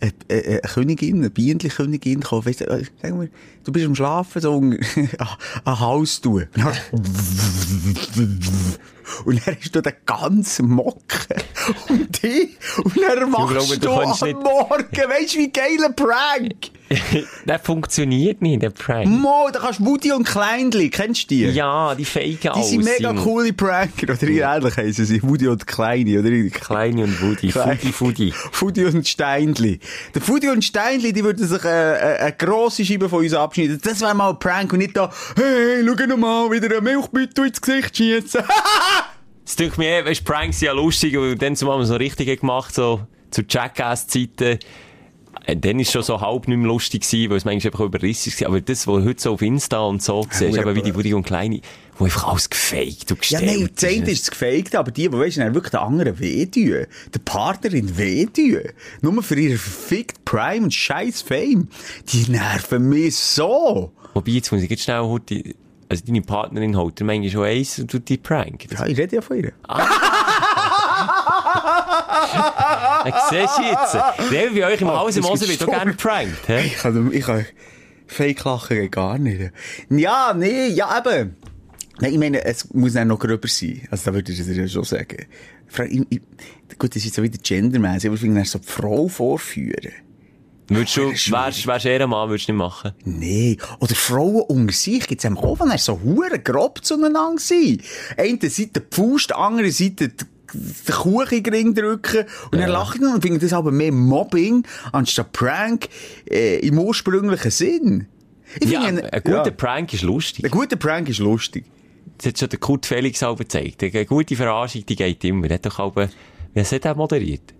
Speaker 3: eine, eine, eine Königin, eine Bienenli-Königin kommen, weißt du, äh, sag mal, du bist am Schlafen, so ein, ein Haus tun. Und dann hast du den ganzen Mocken um dich, und dann
Speaker 4: glaube,
Speaker 3: du,
Speaker 4: du
Speaker 3: am
Speaker 4: nicht-
Speaker 3: Morgen, weißt du, wie geiler Prank?
Speaker 4: der funktioniert nicht, der Prank.
Speaker 3: Mo, da kannst Woody und Kleinli, kennst du die?
Speaker 4: Ja, die faken
Speaker 3: Die sind mega coole Pranker, oder wie ähnlich heissen sie, Woody und Kleine, oder?
Speaker 4: Kleine und Woody, Fudi, Fudi.
Speaker 3: Fudi und Steinli. Der Fudi und Steinli, die würden sich äh, äh, eine grosse Scheibe von uns abschneiden. Das wäre mal ein Prank und nicht da, hey, schau noch mal, wieder ein Milchbüttel ins Gesicht schießen.
Speaker 4: Das denke ich mir, weißt, Pranks sind ja lustig, und dann zumal so richtig gemacht, so, zu Jackass-Zeiten. Äh, Dann ist schon so halb nicht mehr lustig gewesen, weil es manchmal einfach überrissen war. Aber das, was heute so auf Insta und so siehst,
Speaker 3: hure
Speaker 4: eben wie die
Speaker 3: blöd.
Speaker 4: Woody und Kleine, wo einfach alles gefaked und
Speaker 3: ja,
Speaker 4: gestellt
Speaker 3: nein, das eine ist das Gefakte, aber die, die weißt, dann wirklich den anderen wehtun. Der Partnerin wehtun. Nur für ihre verfickt Prime und scheiß Fame. Die nerven mich so.
Speaker 4: Wobei, jetzt muss ich jetzt schnell heute, also deine Partnerin holt dir manchmal schon eins und tut die Prank.
Speaker 3: Ja, ich rede ja von ihr.
Speaker 4: Dann siehst du jetzt. Der bei euch im Haus im
Speaker 3: das ist
Speaker 4: wird gerne geprankt, hä?
Speaker 3: Ich kann, ich kann Fake lachen gar nicht. Ja, nee, ja, eben. Nein, ich meine, es muss dann noch gröber sein. Also, da würde ich es ja schon sagen. Ich, ich, gut, das ist so wieder gendermäßig, aber ich finde, so die Frau vorführen.
Speaker 4: Würdest du,
Speaker 3: das
Speaker 4: wärst, wärst eher ein Mann, würdest du nicht machen?
Speaker 3: Nee. Oder Frauen unter sich gibt's am auch, wenn er so hure grob zueinander sind. Eine Seite die Faust, andere Seite die- den Kuchen drin drücken und dann lachen und finden das aber mehr Mobbing anstatt Prank äh, im ursprünglichen Sinn. Ich
Speaker 4: Ja,
Speaker 3: finde,
Speaker 4: ein guter
Speaker 3: ja,
Speaker 4: Prank ist lustig.
Speaker 3: ein guter Prank ist lustig.
Speaker 4: Das hat schon der Kurt Felix auch gezeigt. Eine gute Verarschung, die geht immer. Der hat doch aber, wie hat er moderiert?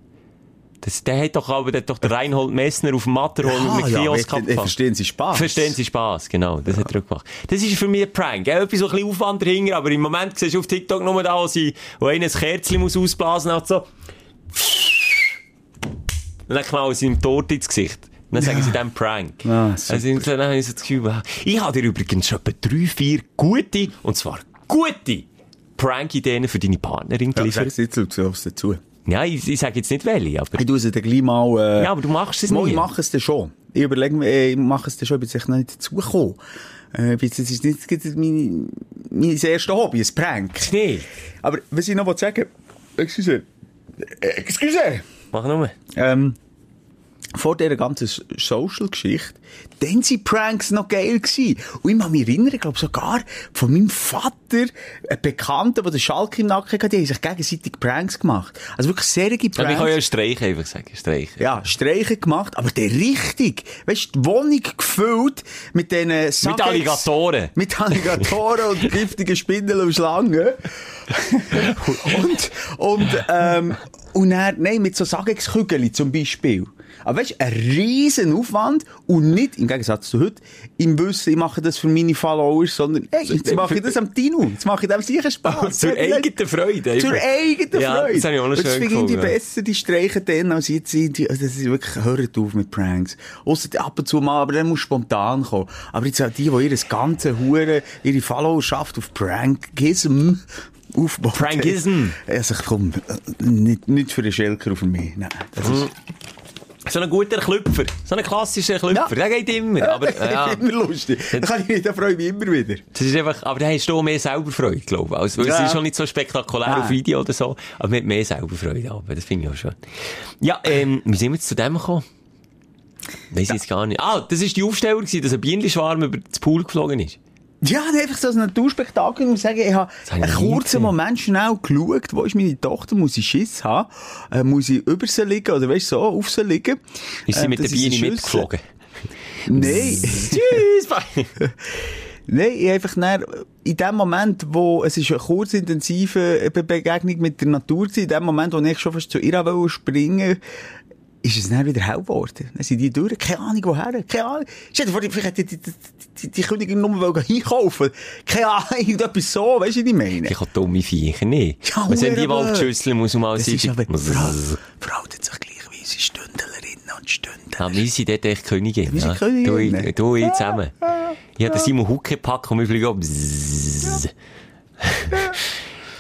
Speaker 4: Das, der hat doch aber, der hat doch der Reinhold Messner auf dem Matterhorn
Speaker 3: Ah,
Speaker 4: mit
Speaker 3: ja,
Speaker 4: Kiosk
Speaker 3: äh,
Speaker 4: abgefangen.
Speaker 3: verstehen Sie Spaß?
Speaker 4: Verstehen Sie Spass, genau. Das hat er gemacht. Das ist für mich ein Prank. Ja, etwas so ein bisschen Aufwand dahinter, aber im Moment siehst du auf TikTok nur da, wo sie, wo einer ein Kerzchen muss ausblasen hat, so. Und dann knallen sie ihm tot ins Gesicht. Und dann sagen sie dann Prank.
Speaker 3: Ah, super.
Speaker 4: also, dann habe ich so das Gefühl, ich habe dir übrigens schon etwa drei, vier gute, und zwar gute Prank-Ideen für deine Partnerin
Speaker 3: Ja,
Speaker 4: geliefert.
Speaker 3: sag's jetzt so was dazu.
Speaker 4: Ja, ich, ich sage jetzt nicht welche, aber...
Speaker 3: Ich tue sie dann gleich mal, äh,
Speaker 4: Ja, aber du machst es
Speaker 3: mal,
Speaker 4: nie.
Speaker 3: ich mache es dann schon. Ich überlege mir, äh, ich mache es dann schon, ich bin sicher noch nicht dazugekommen. Äh, bin- das ist nicht mein, mein erstes Hobby, ein Prank.
Speaker 4: Nee.
Speaker 3: Aber was ich noch sagen wollte, excuse, äh, excuse,
Speaker 4: Mach nur.
Speaker 3: ähm, vor dieser ganzen Social-Geschichte, dann sind Pranks noch geil gewesen. Und ich kann mich erinnern, ich glaube sogar von meinem Vater, ein Bekannter, der den Schalk im Nacken hatte, die haben sich gegenseitig Pranks gemacht. Also wirklich sehr Pranks.
Speaker 4: Ja, ich kann ja streichen einfach sagen, streichen.
Speaker 3: Ja, Streiche gemacht, aber der richtig. Weißt du, die Wohnung gefüllt mit diesen
Speaker 4: Mit Alligatoren.
Speaker 3: Mit Alligatoren und giftigen Spindeln und Schlangen. und, und, ähm, und dann, nein, mit so Sagexkügeli zum Beispiel. Aber weißt du, ein riesen Aufwand und nicht, im Gegensatz zu heute, im Wissen, ich mache das für meine Followers, sondern, hey, jetzt mache ich das am Tino. Jetzt mache ich dem sicher Spaß.
Speaker 4: Zur eigenen Freude.
Speaker 3: Zur eigenen
Speaker 4: Ja,
Speaker 3: Freude.
Speaker 4: das habe ich auch noch
Speaker 3: das
Speaker 4: schön
Speaker 3: finde ich die
Speaker 4: gefunden.
Speaker 3: besser, die streichen dann, als jetzt sind also das ist wirklich, hört auf mit Pranks. Ausser ab und zu mal, aber dann muss spontan kommen. Aber jetzt auch die, die ihr ganze Hure, ihre Followerschaft auf Prankism aufbauen.
Speaker 4: Prankism?
Speaker 3: Also komm, äh, nicht, nicht für den Schelker auf mich. Nein, das ist,
Speaker 4: So ein guter Klüpfer. So ein klassischer Klüpfer. Der geht immer. Aber, ja,
Speaker 3: immer lustig. Da kann ich nicht, da freue ich mich immer wieder.
Speaker 4: das ist einfach, aber da hast du auch mehr selber Freude, glaube ich. Also,
Speaker 3: Ja.
Speaker 4: Es ist schon nicht so spektakulär
Speaker 3: Nein.
Speaker 4: auf Video oder so, aber hat mehr selber Freude. Aber das finde ich auch schon. Ja, ähm, wie sind wir jetzt zu dem gekommen? Weiss ich jetzt gar nicht. Ah, das war die Aufstellung, dass ein Bienenschwarm über das Pool geflogen ist.
Speaker 3: Ja, einfach so ein Naturspektakel. Ich muss sagen, ich habe einen kurzen. Moment schnell geschaut, wo ist meine Tochter, muss ich Schiss haben, äh, muss ich über sie liegen, oder weißt du, so, auf sie liegen.
Speaker 4: Ist sie
Speaker 3: Äh,
Speaker 4: mit der Biene mitgeflogen?
Speaker 3: Nein.
Speaker 4: Tschüss, bye.
Speaker 3: Nein, ich einfach dann, in dem Moment, wo, es ist eine kurzintensive Be Begegnung mit der Natur gewesen, in dem Moment, wo ich schon fast zu ihr wollte springen, ist es dann wieder hell geworden. Dann sind die durch, keine Ahnung woher, keine Ahnung. Vielleicht hätte die, die, die, die Königin nur wollen einkaufen. Keine Ahnung, irgendetwas so, weißt du, was ich meine?
Speaker 4: Ich habe dumme Viecher, nicht.
Speaker 3: Ja,
Speaker 4: Was sind die. Waldschüsseln, muss man mal sagen.
Speaker 3: verhalten sich gleich wie unsere Stündlerinnen und Stündler.
Speaker 4: Ja, wir sind dort echt Königin.
Speaker 3: wir sind
Speaker 4: ja.
Speaker 3: Königinnen.
Speaker 4: Du, du, ich zusammen. Ich habe den Simon Hucke gepackt und wir fliegen.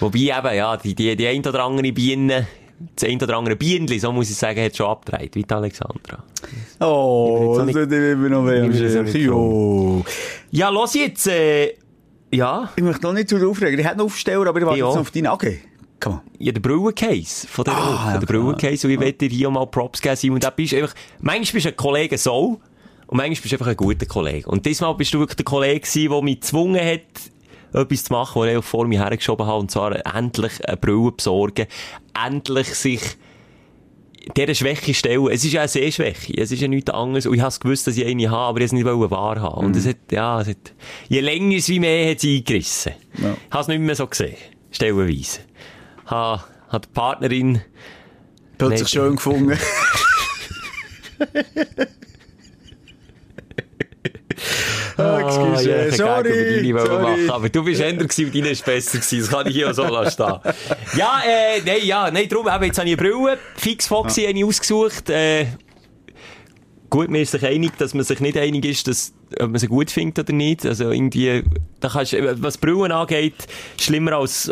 Speaker 4: Wobei eben, ja, die, die, die ein oder andere Biene, das ein oder andere Bienenli, so muss ich sagen, hat schon abgedreht, wie die Alexandra.
Speaker 3: Oh, das wird immer noch weh. Jo.
Speaker 4: Ja, los jetzt, äh, ja,
Speaker 3: Ich möchte noch nicht zu aufregen. Ich hätte einen Aufsteller, aber ich warte
Speaker 4: Ja.
Speaker 3: jetzt noch auf deinen. Okay, komm on.
Speaker 4: ja, der Brauencase von der
Speaker 3: Ah,
Speaker 4: Woche,
Speaker 3: ja,
Speaker 4: der Brauencase, und ich will dir hier mal Props geben, Simon, da bist einfach, manchmal bist du ein Kollege so, und manchmal bist du einfach ein guter Kollege. Und diesmal bist du wirklich der Kollege gewesen, der mich gezwungen hat, etwas zu machen, was ich auch vor mir hergeschoben habe, und zwar endlich eine Brille besorgen, endlich sich dieser Schwäche stellen. Es ist ja eine Sehschwäche. Es ist ja nichts anderes. Und ich habe gewusst, dass ich eine habe, aber ich es nicht wahrhaben. Und es hat, ja, es hat, je länger es wie mehr hat sie eingerissen.
Speaker 3: Ja.
Speaker 4: Ich habe es nicht mehr so gesehen. Stellenweise. Ha, hat die Partnerin,
Speaker 3: Plötzlich schön gefunden. Ah, excuse,
Speaker 4: ja, ich kann
Speaker 3: sorry,
Speaker 4: deine
Speaker 3: sorry.
Speaker 4: machen, aber du bist älter gewesen und deine ist besser gewesen. Das kann ich hier auch so lassen. Ja, äh, nein, ja, nein, drum, eben, jetzt habe ich eine Brille, fix Foxy habe ich ausgesucht, äh, gut, man ist sich einig, dass man sich nicht einig ist, dass, ob man sie gut findet oder nicht. Also irgendwie, da kannst, was Brillen angeht, schlimmer als,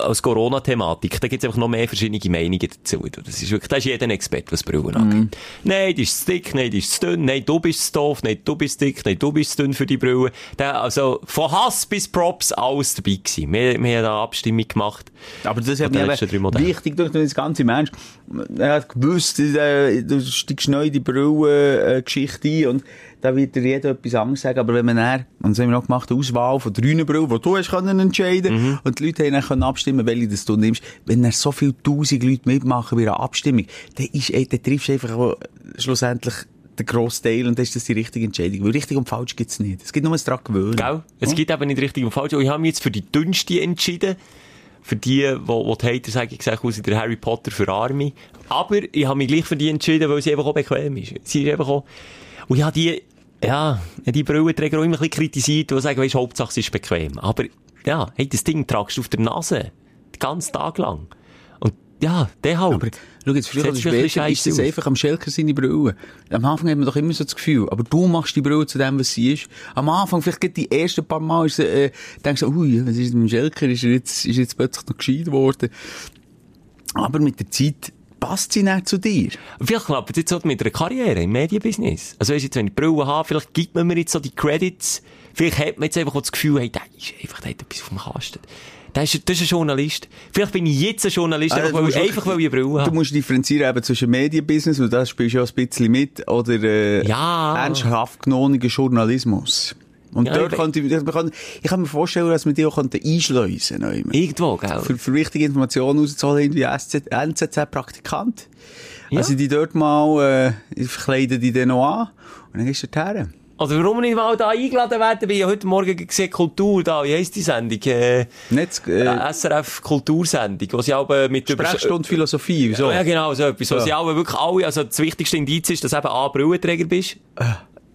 Speaker 4: als Corona-Thematik. Da gibt es einfach noch mehr verschiedene Meinungen dazu. Das ist wirklich, da ist jeder Experte, was Brillen angeht. Nein, die ist zu dick, nein, die ist zu dünn, nein, du bist zu doof, nein, du bist dick, nein, du bist zu dünn für die Brille. Da, also, von Hass bis Props, alles dabei gewesen. Wir, wir haben eine Abstimmung gemacht.
Speaker 3: Aber das hat mir wichtig durch das ganze Mensch. Er hat gewusst, äh, du steigst neu in die Brillen-Geschichte ein und da wird dir jeder etwas anderes sagen. Aber wenn man dann, und das haben wir auch gemacht, eine Auswahl von drei Brillen, die du hast können entscheiden
Speaker 4: Mhm.
Speaker 3: und die Leute haben dann können abstimmen, welche das du nimmst. Wenn dann so viele tausend Leute mitmachen bei einer Abstimmung, dann, ist, dann triffst du einfach schlussendlich den grossen Teil und dann ist das die richtige Entscheidung. Weil richtig und falsch gibt's nicht. Es gibt nur ein dran gewöhnen.
Speaker 4: Gell? Es gibt eben nicht richtig und falsch. Und ich habe mich jetzt für die dünnste entschieden. Für die, wo, wo die Hater sagen, ich sage aus der Harry Potter für Arme. Aber ich habe mich gleich für die entschieden, weil sie einfach auch bequem ist. Sie ist einfach auch, und ich habe die, ja, die Brillenträger auch immer ein bisschen kritisiert, die sagen, weisst, Hauptsache sie ist bequem. Aber, ja, hey, das Ding tragst du auf der Nase. Den ganzen Tag lang. Und, ja, der halt.
Speaker 3: Aber schau jetzt, früher oder später ist
Speaker 4: scheisse
Speaker 3: einfach am Schelker seine Brille. Am Anfang hat man doch immer so das Gefühl, aber du machst die Brille zu dem, was sie ist. Am Anfang, vielleicht gerade die ersten paar Mal, ist, äh, denkst du, ui, was ist mit dem Schelker? Ist er jetzt, ist er jetzt plötzlich noch gescheit geworden? Aber mit der Zeit passt sie nicht zu dir.
Speaker 4: Vielleicht klappt es jetzt so mit einer Karriere im Medienbusiness. Also weisst, jetzt, wenn ich Brille habe, vielleicht gibt man mir jetzt so die Credits. Vielleicht hat man jetzt einfach auch das Gefühl, hey, der ist einfach, der hat etwas auf dem Kasten. Der ist, das ist ein Journalist. Vielleicht bin ich jetzt ein Journalist,
Speaker 3: Ah,
Speaker 4: einfach,
Speaker 3: du
Speaker 4: weil, einfach weil ich eine Brille
Speaker 3: Du
Speaker 4: habe.
Speaker 3: musst differenzieren eben zwischen Medienbusiness, und das spielst du ja ein bisschen mit, oder äh,
Speaker 4: Ja.
Speaker 3: ernsthaft genommenen Journalismus. Und
Speaker 4: Ja,
Speaker 3: dort
Speaker 4: ich-
Speaker 3: könnte ich, kann, ich kann mir vorstellen, dass wir die auch einschleusen könnten.
Speaker 4: Irgendwo, gell?
Speaker 3: Für, für wichtige Informationen rauszuholen, irgendwie NZZ-Praktikant.
Speaker 4: Ja.
Speaker 3: Also die dort mal, äh, verkleide die dann noch an, und dann gehst du dorthin.
Speaker 4: Oder warum nicht mal da eingeladen werden? Ich heute Morgen gesehen, Kultur da. Wie heisst die Sendung? Äh,
Speaker 3: Nicht, äh,
Speaker 4: SRF Kultursendung, wo sie auch mit
Speaker 3: Sprechstunde Philosophie, wieso?
Speaker 4: Ja, genau, so etwas. Wo
Speaker 3: Ja.
Speaker 4: sie alle wirklich alle, also das wichtigste Indiz ist, dass eben A, Brillenträger bist.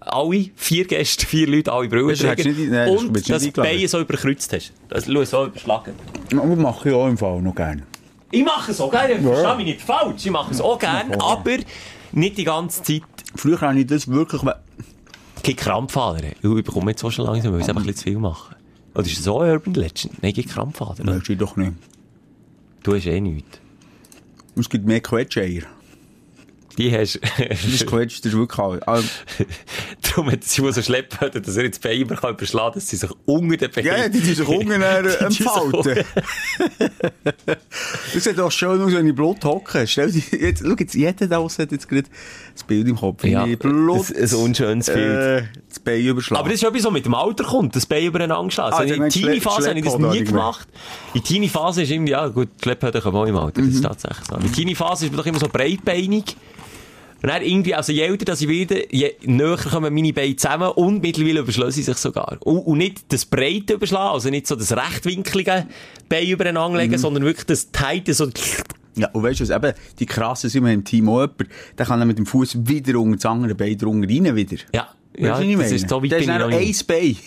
Speaker 4: Alle, vier Gäste, vier Leute, alle
Speaker 3: du nicht- nein, das
Speaker 4: Und
Speaker 3: du
Speaker 4: dass du. Beine so überkreuzt hast. Das, schau, so überschlagen.
Speaker 3: Das mache ich auch im Fall noch gerne.
Speaker 4: Ich mache es auch gerne, ich verstehe mich nicht falsch. Ich mache es auch gerne, aber nicht die ganze Zeit.
Speaker 3: Früher habe ich das wirklich...
Speaker 4: Gibt Krampfadern. Ich bekomme jetzt auch schon langsam, weil ich es einfach ein bisschen zu viel mache. Oder ist das so eine Urban Legend? Nein, gibt Krampfadern.
Speaker 3: Weißt du doch nicht.
Speaker 4: Du hast eh nichts.
Speaker 3: Es gibt mehr Quetscheier.
Speaker 4: Die hast
Speaker 3: Das ist Quetsch, das ist wirklich alles. Also,
Speaker 4: Darum hat sie so schleppen, dass er jetzt immer kann überschlagen dass sie sich unter den Beinen...
Speaker 3: ja, die die sich unten äh, entfalten. Das sieht doch schön aus, wenn ich Blut hocke. Stell dir, jetzt, schau jetzt, jeder da draussen hat jetzt gerade das Bild im Kopf.
Speaker 4: Ja,
Speaker 3: Blut,
Speaker 4: ein- unschönes Bild.
Speaker 3: Äh, das Bein überschlagen.
Speaker 4: Aber das ist etwas, was mit dem Alter kommt, das Bein übereinander schlagen.
Speaker 3: Ah,
Speaker 4: Also
Speaker 3: der
Speaker 4: in der Teenie-Phase habe ich das nie gemacht. In der Teenie-Phase ist irgendwie, ja gut, Schlepphöder kommen auch im Alter, das
Speaker 3: Mhm.
Speaker 4: ist tatsächlich so. In der Teenie-Phase ist man doch immer so breitbeinig. Und dann irgendwie, also je älter dass ich werde, je näher kommen meine Beine zusammen und mittlerweile überschlagen sie sich sogar. Und, und nicht das breite überschlagen, also nicht so das rechtwinklige Bein übereinander
Speaker 3: Mhm.
Speaker 4: legen, sondern wirklich das tighte, so...
Speaker 3: Ja, und weißt du was, eben, die krassen sind wir im Team auch jemand, der kann dann mit dem Fuß wieder unter das andere Bein drunter rein wieder.
Speaker 4: Ja,
Speaker 3: Weißt
Speaker 4: ja,
Speaker 3: ich
Speaker 4: das
Speaker 3: meine?
Speaker 4: ist so weit
Speaker 3: Da ist
Speaker 4: ich
Speaker 3: dann ein Bein.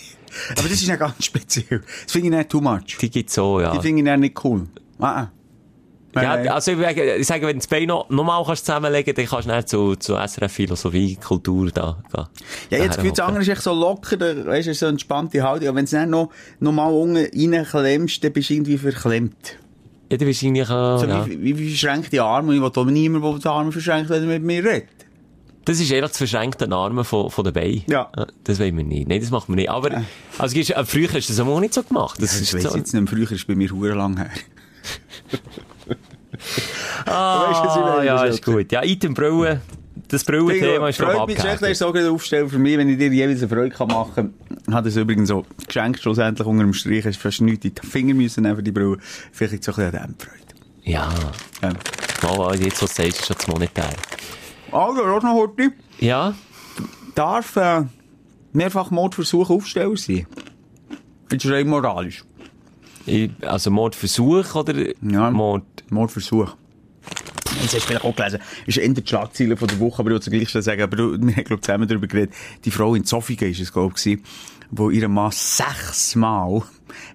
Speaker 3: Aber das ist ja ganz speziell. Das finde ich nicht too much.
Speaker 4: Die gibt's so, ja.
Speaker 3: Die finde ich nicht cool. Ah, ah.
Speaker 4: Ja, also ich, sage- ich wenn du das Bein noch, nochmal kannst zusammenlegen kannst, dann kannst du dann zu, zu SRF Philosophie, Kultur da gehen.
Speaker 3: Ja, jetzt Gefühl, das andere ist so locker, weißt du, so eine entspannte Haltung. Aber wenn du es dann noch, noch mal unten reinklemmst, dann bist du irgendwie verklemmt.
Speaker 4: Ja, du bist irgendwie, äh,
Speaker 3: So
Speaker 4: ja.
Speaker 3: wie, wie, wie verschränkte Arme. Ich will auch niemand, der die Arme verschränkt, wenn er mit mir redet.
Speaker 4: Das ist ehrlich das verschränkte Arme von, von den Beinen.
Speaker 3: Ja.
Speaker 4: Das wollen wir nicht. Nein, das machen wir nicht. Aber, also, äh, früher hast du das auch nicht so gemacht. Das
Speaker 3: Das
Speaker 4: ist
Speaker 3: weiss
Speaker 4: so.
Speaker 3: ich jetzt nicht. Früher ist bei mir lang her.
Speaker 4: Ah,
Speaker 3: Weisst du, was ich
Speaker 4: ja, ist gut. Ja, Item Brille. Das Brille-Thema ist noch
Speaker 3: Freut mich
Speaker 4: abgehakt.
Speaker 3: ist so eine Aufstellung für mich, wenn ich dir jeweils eine Freude kann machen kann. Hat es übrigens so geschenkt, schlussendlich unter dem Strich. Hast fast nichts in die Finger müssen nehmen für die Brille. Vielleicht jetzt so ein bisschen an dem Freude.
Speaker 4: Ja.
Speaker 3: Ja.
Speaker 4: Mal, was jetzt was du sagst, ist schon das Monetär.
Speaker 3: Also, lass noch heute.
Speaker 4: Ja.
Speaker 3: Darf äh, mehrfach Mordversuch Aufsteller sein? Das rein moralisch?
Speaker 4: Ich, also Mordversuch oder
Speaker 3: Ja.
Speaker 4: Mord?
Speaker 3: Mordversuch. Jetzt hast du vielleicht auch gelesen, ist in der Schlagzeile von der Woche, aber ich will gleich schon sagen, aber du, wir haben, glaub, zusammen darüber geredet, die Frau in Zofingen ist es, glaub ich, wo ihren Mann sechsmal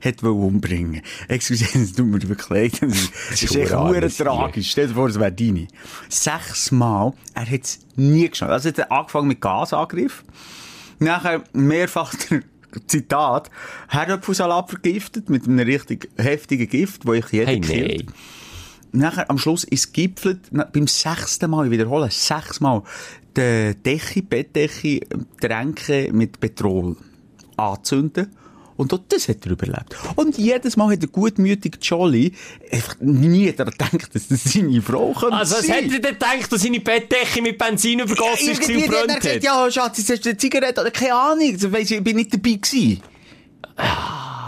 Speaker 3: hat umbringen. Excuse, das tut mir wirklich leid. Das ist, das ist echt
Speaker 4: Tier.
Speaker 3: tragisch. Stell dir vor, das wäre deine. Sechsmal, er hat es nie geschafft. Also, er hat angefangen mit Gasangriff. Nachher mehrfach der Zitat, Herdöpfelsalat vergiftet mit einem richtig heftigen Gift, wo ich jeder
Speaker 4: Hey, nein.
Speaker 3: Nachher am Schluss ist gipfelt, beim sechsten Mal, ich wiederhole, sechsmal, die Decke, Bettdecke, Tränke mit Petrol anzünden. Und auch das hat er überlebt. Und jedes Mal hat der gutmütige Jolly einfach nie daran gedacht, dass das seine Frau könnte
Speaker 4: Also, was
Speaker 3: sein.
Speaker 4: hätte er denn gedacht, dass seine Bettdecke mit Benzin übergossen ist
Speaker 3: Irgendwie
Speaker 4: und
Speaker 3: hat
Speaker 4: brennt
Speaker 3: gesagt,
Speaker 4: hat?
Speaker 3: ja, Schatz, jetzt hast du eine Zigarette, oder keine Ahnung, das weiss ich, ich bin nicht dabei gewesen.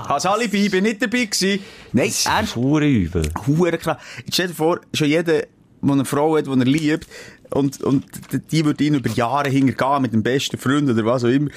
Speaker 3: Als Alibi, ich bin nicht dabei gewesen. Nein,
Speaker 4: Das
Speaker 3: ernst.
Speaker 4: ist verdammt übel.
Speaker 3: Hure klar. Jetzt stell dir vor, schon jeder, der eine Frau hat, die er liebt, und, und die wird ihn über Jahre hintergehen mit dem besten Freund oder was auch immer,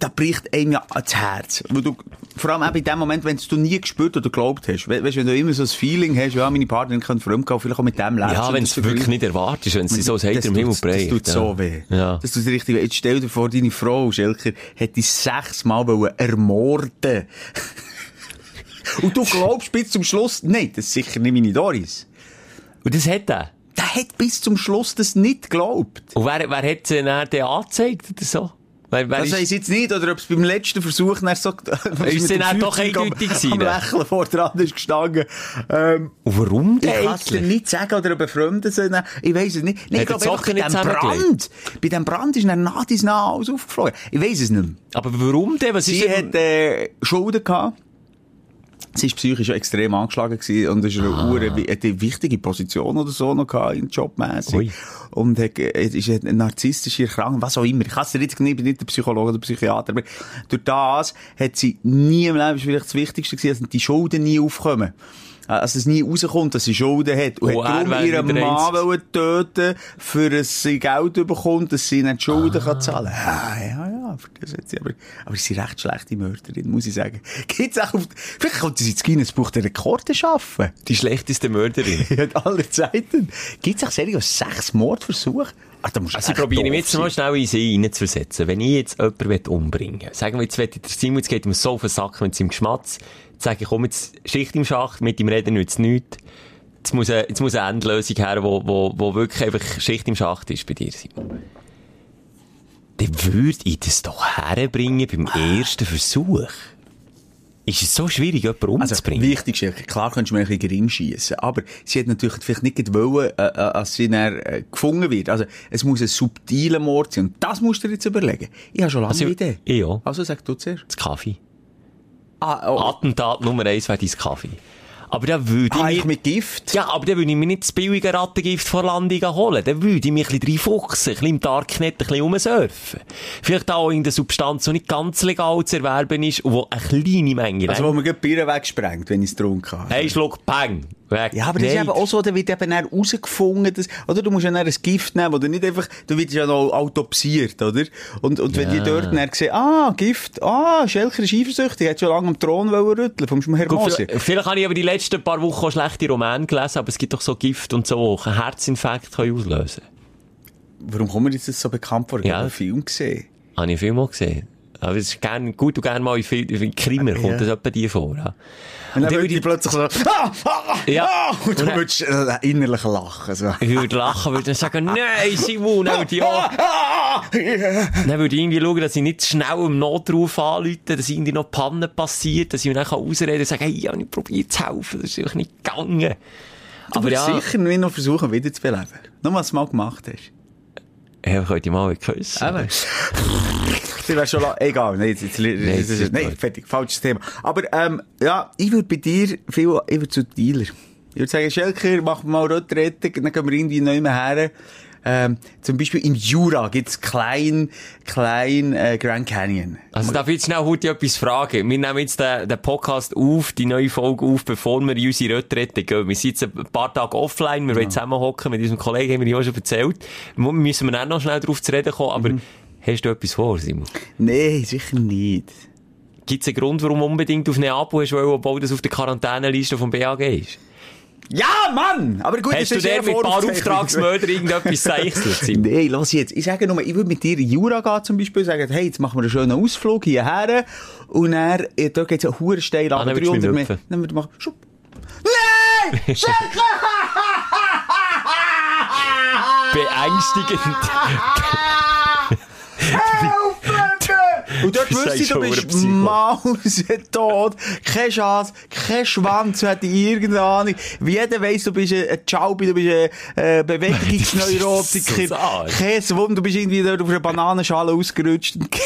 Speaker 3: da bricht einem ja ans Herz. Weil du, vor allem eben in dem Moment, wenn du nie gespürt oder geglaubt hast. We weißt, wenn du immer so ein Feeling hast, ja, meine Partnerin könnte fremdgehen, vielleicht auch mit dem leben.
Speaker 4: Ja, wenn es wirklich nicht erwartest, wenn sie so Hater im Himmel
Speaker 3: Das
Speaker 4: prägt.
Speaker 3: tut
Speaker 4: ja.
Speaker 3: so weh.
Speaker 4: Ja.
Speaker 3: Das tut richtig weh. Jetzt stell dir vor, deine Frau, Schelker, hätte dich sechsmal ermorden Und du glaubst bis zum Schluss, nein, das ist sicher nicht meine Doris.
Speaker 4: Und das hat er.
Speaker 3: Der hat bis zum Schluss das nicht geglaubt.
Speaker 4: Und wer, wer hat sie dann angezeigt oder so? Wer, wer
Speaker 3: Das
Speaker 4: ist-
Speaker 3: weiss ich jetzt nicht, oder ob es beim letzten Versuch dann so,
Speaker 4: Ist es dann doch eindeutig gewesen,
Speaker 3: Am? Lächeln vor dran ist gestanden. Ähm,
Speaker 4: Und warum
Speaker 3: ich
Speaker 4: denn
Speaker 3: kann es dir nicht sagen, oder ob er Fremde sind. Ich weiss es nicht. Nee, ich glaube bei dem? Brand. Bei dem Brand ist dann nach dies nach alles aufgeflogen. Ich weiss es nicht mehr.
Speaker 4: Aber warum denn? Was ist
Speaker 3: Sie
Speaker 4: denn?
Speaker 3: hat äh, Schulden gehabt. Sie war psychisch extrem angeschlagen gewesen und ist eine, Ure, hat eine wichtige Position oder so noch gehabt, in Jobmäßig. Und hat, ist eine narzisstische Erkrankung, was auch immer. Ich kann es nicht, ich bin nicht der Psychologe oder Psychiater, aber durch das hat sie nie im Leben, das ist vielleicht das Wichtigste gewesen, dass die Schulden nie aufkommen. Also es nie rauskommt, dass sie Schulden hat. Und
Speaker 4: Oh,
Speaker 3: hat darum ihren Mann töten, für dass sie Geld bekommt, dass sie nicht Schulden kann zahlen kann. Ja, ja, ja, für das hat sie, aber, aber sie ist eine recht schlechte Mörderin, muss ich sagen. Gibt's auch auf, vielleicht könnte sie ins Guinness Buch der Rekorde schaffen.
Speaker 4: Die schlechteste Mörderin.
Speaker 3: In aller Zeiten. Gibt's auch seriös sechs Mordversuche? Ach,
Speaker 4: Also ich probiere mich jetzt mal schnell in sie reinzuversetzen. Wenn ich jetzt jemanden umbringen will, sagen wir jetzt, ich der Simon, jetzt geht ihm so auf den Sack mit seinem Geschmatz, sage ich, komm, jetzt Schicht im Schacht, mit ihm reden nützt nichts. Jetzt muss, eine, jetzt muss eine Endlösung her, wo, wo, wo wirklich einfach Schicht im Schacht ist bei dir, Simon. Dann würde ich das doch herbringen beim ersten Versuch. Ist es so schwierig, jemanden
Speaker 3: Also,
Speaker 4: umzubringen?
Speaker 3: wichtig ist, klar könntest du mir ein bisschen gering schiessen, aber sie hat natürlich vielleicht nicht gewollen, äh, äh, dass sie dann, äh, gefunden wird. Also, es muss ein subtiler Mord sein. Und das musst du dir jetzt überlegen. Ich habe schon lange
Speaker 4: Also,
Speaker 3: Idee.
Speaker 4: auch.
Speaker 3: Also, sag du zuerst.
Speaker 4: das Kaffee.
Speaker 3: Ah, oh,
Speaker 4: Attentat Nummer eins wäre dein Kaffee. Aber da würde
Speaker 3: ah,
Speaker 4: ich
Speaker 3: ich
Speaker 4: mir...
Speaker 3: mit Gift?
Speaker 4: Ja, aber dann würde ich mir nicht das billige Rattengift vor Landung holen. Dann würde ich mich ein bisschen reinfuchsen, ein bisschen im Darknet ein bisschen rumsurfen. Vielleicht auch irgendeine Substanz, die nicht ganz legal zu erwerben ist und die eine kleine Menge
Speaker 3: Also, wo man gerade Bier wegsprengt, wenn ich es getrunken habe.
Speaker 4: Hey, Schluck, Peng. Weg.
Speaker 3: Ja, aber das ist eben auch so, da wird eben dann rausgefunden, dass, oder du musst ja ein Gift nehmen, oder nicht einfach, du wirst ja noch autopsiert, oder? Und, und wenn die dort dann sehen, ah, Gift, ah, Schelker ist eifersüchtig, hat schon lange am Thron wollen rütteln, vom Herr
Speaker 4: Gut, vielleicht, vielleicht habe ich aber die letzten paar Wochen auch schlechte Romane gelesen, aber es gibt doch so Gift und so, einen Herzinfarkt können auslösen
Speaker 3: Warum kommt mir jetzt das so bekannt vor? Ich
Speaker 4: Ja.
Speaker 3: habe einen Film gesehen.
Speaker 4: Habe ich viel mal gesehen. Aber es ist gern, gut und gerne mal in, in Krimer kommt das etwa die vor. Ja.
Speaker 3: Und dann
Speaker 4: würde
Speaker 3: die
Speaker 4: ich-
Speaker 3: plötzlich so, ah, ah,
Speaker 4: Ja.
Speaker 3: ah, und
Speaker 4: Und
Speaker 3: du würdest äh, innerlich lachen, so.
Speaker 4: Ich würde lachen, würde dann sagen, nein, Simon, dann würde ich auch, dann würde ich irgendwie schauen, dass ich nicht schnell im Notruf anrufe, dass irgendwie noch Pannen passiert, dass ich mir dann ausreden kann und sagen, hey, ich habe nicht probiert zu helfen, das ist einfach nicht gegangen.
Speaker 3: Du
Speaker 4: Aber ja,
Speaker 3: sicher nicht noch versuchen, wieder zu beleben. Nur, was du mal gemacht hast.
Speaker 4: ja, könnt ihr mal küssen.
Speaker 3: Das wäre schon la- egal. Nee, jetzt, jetzt,
Speaker 4: ist,
Speaker 3: nee,
Speaker 4: gut.
Speaker 3: fertig. Falsches Thema. Aber, ähm, ja, ich würde bei dir viel, ich würde zu Dealer. Ich würde sagen, Schelker, mach mal Retrette, dann gehen wir irgendwie neu her. Ähm, zum Beispiel im Jura gibt's klein, klein, äh, Grand Canyon.
Speaker 4: Also darf ich jetzt schnell heute etwas fragen? Wir nehmen jetzt den, den Podcast auf, die neue Folge auf, bevor wir in unsere Retrette gehen. Wir sind jetzt ein paar Tage offline, wir wollen zusammenhocken mit unserem Kollegen, haben wir ja auch schon erzählt. Mu- Müssen wir dann noch schnell darauf zu reden kommen, aber hast du etwas vor, Simon?
Speaker 3: Nee, sicher nicht.
Speaker 4: Gibt es einen Grund, warum du unbedingt auf Neapel hast, wollen, obwohl das auf der Quarantäneliste vom BAG ist?
Speaker 3: Ja, Mann! Aber gut,
Speaker 4: Hast du der mit ein paar. Auftragsmörder irgendetwas zeichselt, Simon?
Speaker 3: Nee, lass jetzt. Ich sage nur, ich würde mit dir in Jura gehen zum Beispiel, sagen, hey, jetzt machen wir einen schönen Ausflug hierher. Und dann, äh, da geht's ja hure steil
Speaker 4: Ah,
Speaker 3: ab,
Speaker 4: dann würdest du mich
Speaker 3: 300
Speaker 4: lüpfen.
Speaker 3: Meter. Dann würde ich machen, schupp. Nein! Schelke!
Speaker 4: Beängstigend.
Speaker 3: Und dort wüsste ich, du bist mausetot, kein Chance, kein Schwanz, du hättest irgendeine Ahnung. Wie jeder weiss, du bist ein Chaubi, du bist ein äh, Bewegungsneurotiker. Kein Wunder, du bist irgendwie dort auf einer Bananenschale ausgerutscht und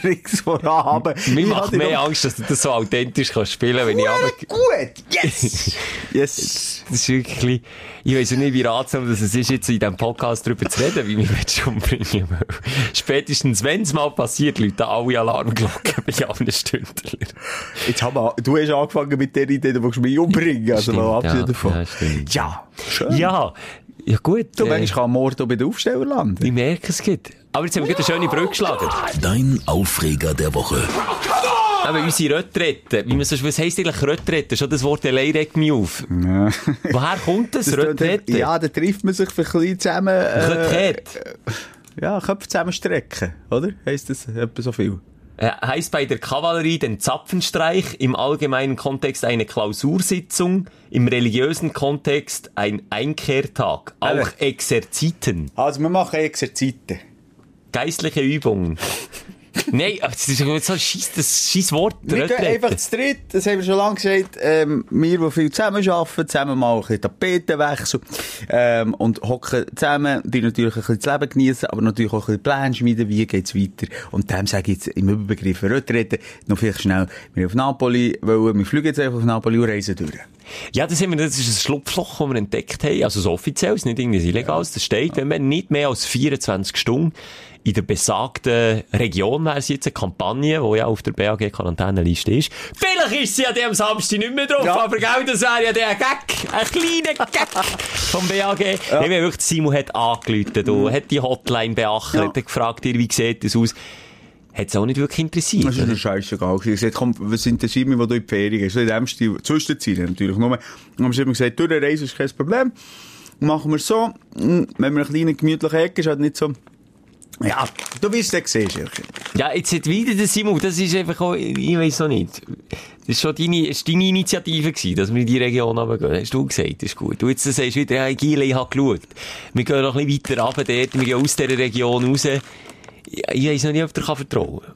Speaker 3: kriegst vorhaben.
Speaker 4: Mir macht mehr Angst, dass du das so authentisch kannst spielen wenn ich aber...
Speaker 3: Gut, yes! yes!
Speaker 4: Das ist wirklich, ich weiss nicht, wie ratsam das ist, jetzt in diesem Podcast darüber zu reden, wie mich umbringen Spätestens, wenn es mal passiert, läuten alle Alarmglocken bei allen Stündler.
Speaker 3: Jetzt haben wir, du hast angefangen mit der Idee, du willst mich umbringen. Also,
Speaker 4: Stimmt,
Speaker 3: mal abgesehen
Speaker 4: ja,
Speaker 3: davon.
Speaker 4: ja, stimmt.
Speaker 3: Ja, schön.
Speaker 4: Ja, ja gut.
Speaker 3: Du,
Speaker 4: äh,
Speaker 3: manchmal kann Mord bei den Aufsteller landen.
Speaker 4: ich merke es geht. Aber jetzt haben wir gerade eine schöne Brücke geschlagen.
Speaker 2: Dein Aufreger der Woche.
Speaker 4: Aber unsere Retrette, wie man so, was heisst eigentlich Retrette? Schon das Wort allein regt mich auf. Woher kommt das,
Speaker 3: Das
Speaker 4: Retrette?
Speaker 3: Ja, da trifft man sich für ein bisschen zusammen. Äh,
Speaker 4: Retrette.
Speaker 3: Ja, Köpfe zusammenstrecken, oder? Heisst das etwa so viel?
Speaker 4: Äh, heißt bei der Kavallerie den Zapfenstreich, im allgemeinen Kontext eine Klausursitzung, im religiösen Kontext ein Einkehrtag, auch. Exerziten,
Speaker 3: Also, wir machen Exerzite.
Speaker 4: geistliche Übungen. Nein, aber das ist so ein scheiß, Wort.
Speaker 3: Wir gehen einfach zu dritt, das haben wir schon lange gesagt, ähm, wir, die viel zusammen arbeiten, zusammen mal ein bisschen Tapetenwechsel, ähm, und hocken zusammen, die natürlich ein bisschen das Leben genießen, aber natürlich auch ein bisschen Pläne schmieden, wie geht's weiter. Und dem sage ich jetzt im Überbegriff Retrette noch vielleicht schnell, wir auf Napoli wollen, wir fliegen jetzt einfach auf Napoli und reisen durch.
Speaker 4: Ja, das, haben wir, das ist ein Schlupfloch, das wir entdeckt haben. Also so offiziell, es ist nicht irgendwas Illegales. Das steht, wenn man nicht mehr als 24 Stunden in der besagten Region, wäre es jetzt eine Kampagne, die ja auf der BAG-Quarantäneliste ist. Vielleicht ist sie ja dem Samstag nicht mehr drauf,
Speaker 3: Ja.
Speaker 4: aber genau das wäre ja der Gag, ein kleiner Gag vom BAG. Ja. Haben wirklich, Simon hat angerufen, du, hat die Hotline beachtet,
Speaker 3: Ja.
Speaker 4: hat gefragt, ihr, wie sieht das aus? Hat es auch nicht wirklich interessiert.
Speaker 3: Das ist mir scheißegal. Ich habe gesagt, komm, was interessiert mich, wo du in die Ferien gehst? So in dem Stil, Zwischenziele natürlich. Nur, und haben sie immer gesagt, durch eine Reise ist kein Problem. Machen wir so. Mm, Wenn wir eine kleine gemütliche Ecke ist, halt nicht so, ja, du wirst es sehen.
Speaker 4: Ja, jetzt hat wieder der Simon, das ist einfach auch, ich weiss auch nicht. Das ist schon deine, ist deine Initiative gewesen, dass wir in die Region runtergehen. Hast du gesagt, das ist gut. Du jetzt sagst wieder, ja, Giele, ich habe geschaut. Wir gehen noch ein bisschen weiter runter dort, wir gehen aus dieser Region raus. Ja, ich weiss noch nicht, ob dir vertrauen kann.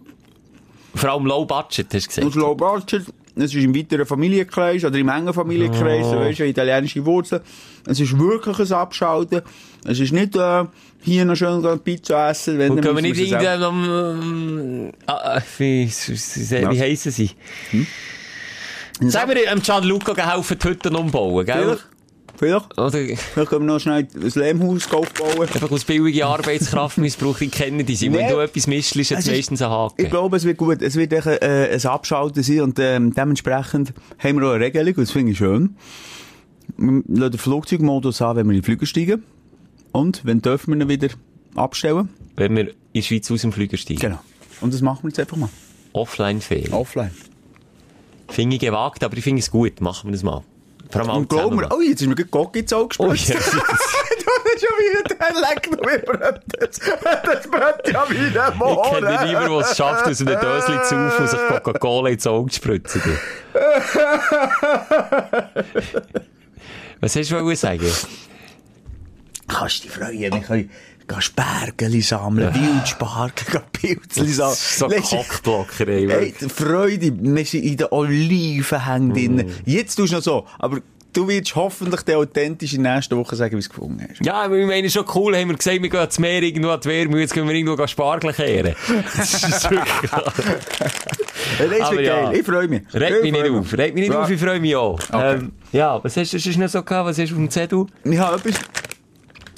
Speaker 4: Vor allem Low Budget, hast du gesagt.
Speaker 3: Und Low Budget, es ist im weiteren Familienkreis oder im engen Familienkreis,
Speaker 4: Oh.
Speaker 3: du italienische Wurzeln. Es ist wirklich ein Abschalten. Es ist nicht, äh, hier noch schön Pizza essen, wenn
Speaker 4: Und können wir nicht irgendwann, ähm, ah, ah, wie, wie, heissen sie?
Speaker 3: Hm?
Speaker 4: Sagen wir, dem Gianluca geholfen, die Hütten umbauen, gell?
Speaker 3: Vielleicht, vielleicht,
Speaker 4: Oder
Speaker 3: vielleicht können wir noch schnell ein Lehmhaus aufbauen.
Speaker 4: einfach aus billiger Arbeitskraft missbraucht, ich kenne die. Wenn du etwas mischst, ist
Speaker 3: ist-
Speaker 4: meistens ein Haken.
Speaker 3: Ich glaube, es wird gut. Es wird echt, äh, ein Abschalten sein und ähm, dementsprechend haben wir auch eine Regelung und das finde ich schön. Wir lassen den Flugzeugmodus an, wenn wir in den Flüger steigen. Und, wenn dürfen wir ihn wieder abstellen.
Speaker 4: Wenn wir in die Schweiz aus dem Flüger steigen.
Speaker 3: Genau. Und das machen wir jetzt einfach mal.
Speaker 4: Offline-Ferien.
Speaker 3: Offline.
Speaker 4: Finde ich gewagt, aber ich finde es gut. Machen wir das mal. Vor allem
Speaker 3: Und glaub mir, oh, jetzt ist mir gerade Gocki ins Auge
Speaker 4: Oh,
Speaker 3: gespritzt. du hast schon wieder, der leckt noch wie brennt das. Das brennt ja wie der
Speaker 4: Ich kenne niemanden, der es schafft, aus einem Dösli zu saufen und sich Coca-Cola ins Auge zu spritzen. Was hast du sagen?
Speaker 3: Kannst du dich freuen, wir können Spergeli sammeln, Wildsparken, gehen Pilzli sammeln.
Speaker 4: So Kockblocker, ey.
Speaker 3: Hey, Freude, wir sind in den Olivenhängen drin. Jetzt tust du noch so, aber du wirst hoffentlich der authentisch in der nächsten Woche sagen, wie du es gefunden hast.
Speaker 4: Ja, ich meine, schon cool, haben wir gesagt, wir gehen ans Meer irgendwo an die Wehrmühle, jetzt können wir irgendwo Spargel kehren. Das ist wirklich
Speaker 3: das
Speaker 4: ja.
Speaker 3: geil, ich freue mich.
Speaker 4: Regt mich
Speaker 3: Ich
Speaker 4: nicht auf, regt mich nicht
Speaker 3: Ja.
Speaker 4: auf, ich freue mich auch. Ähm, ja, was hast du sonst noch so gehabt, was hast du auf dem Zettel?
Speaker 3: Ich habe etwas,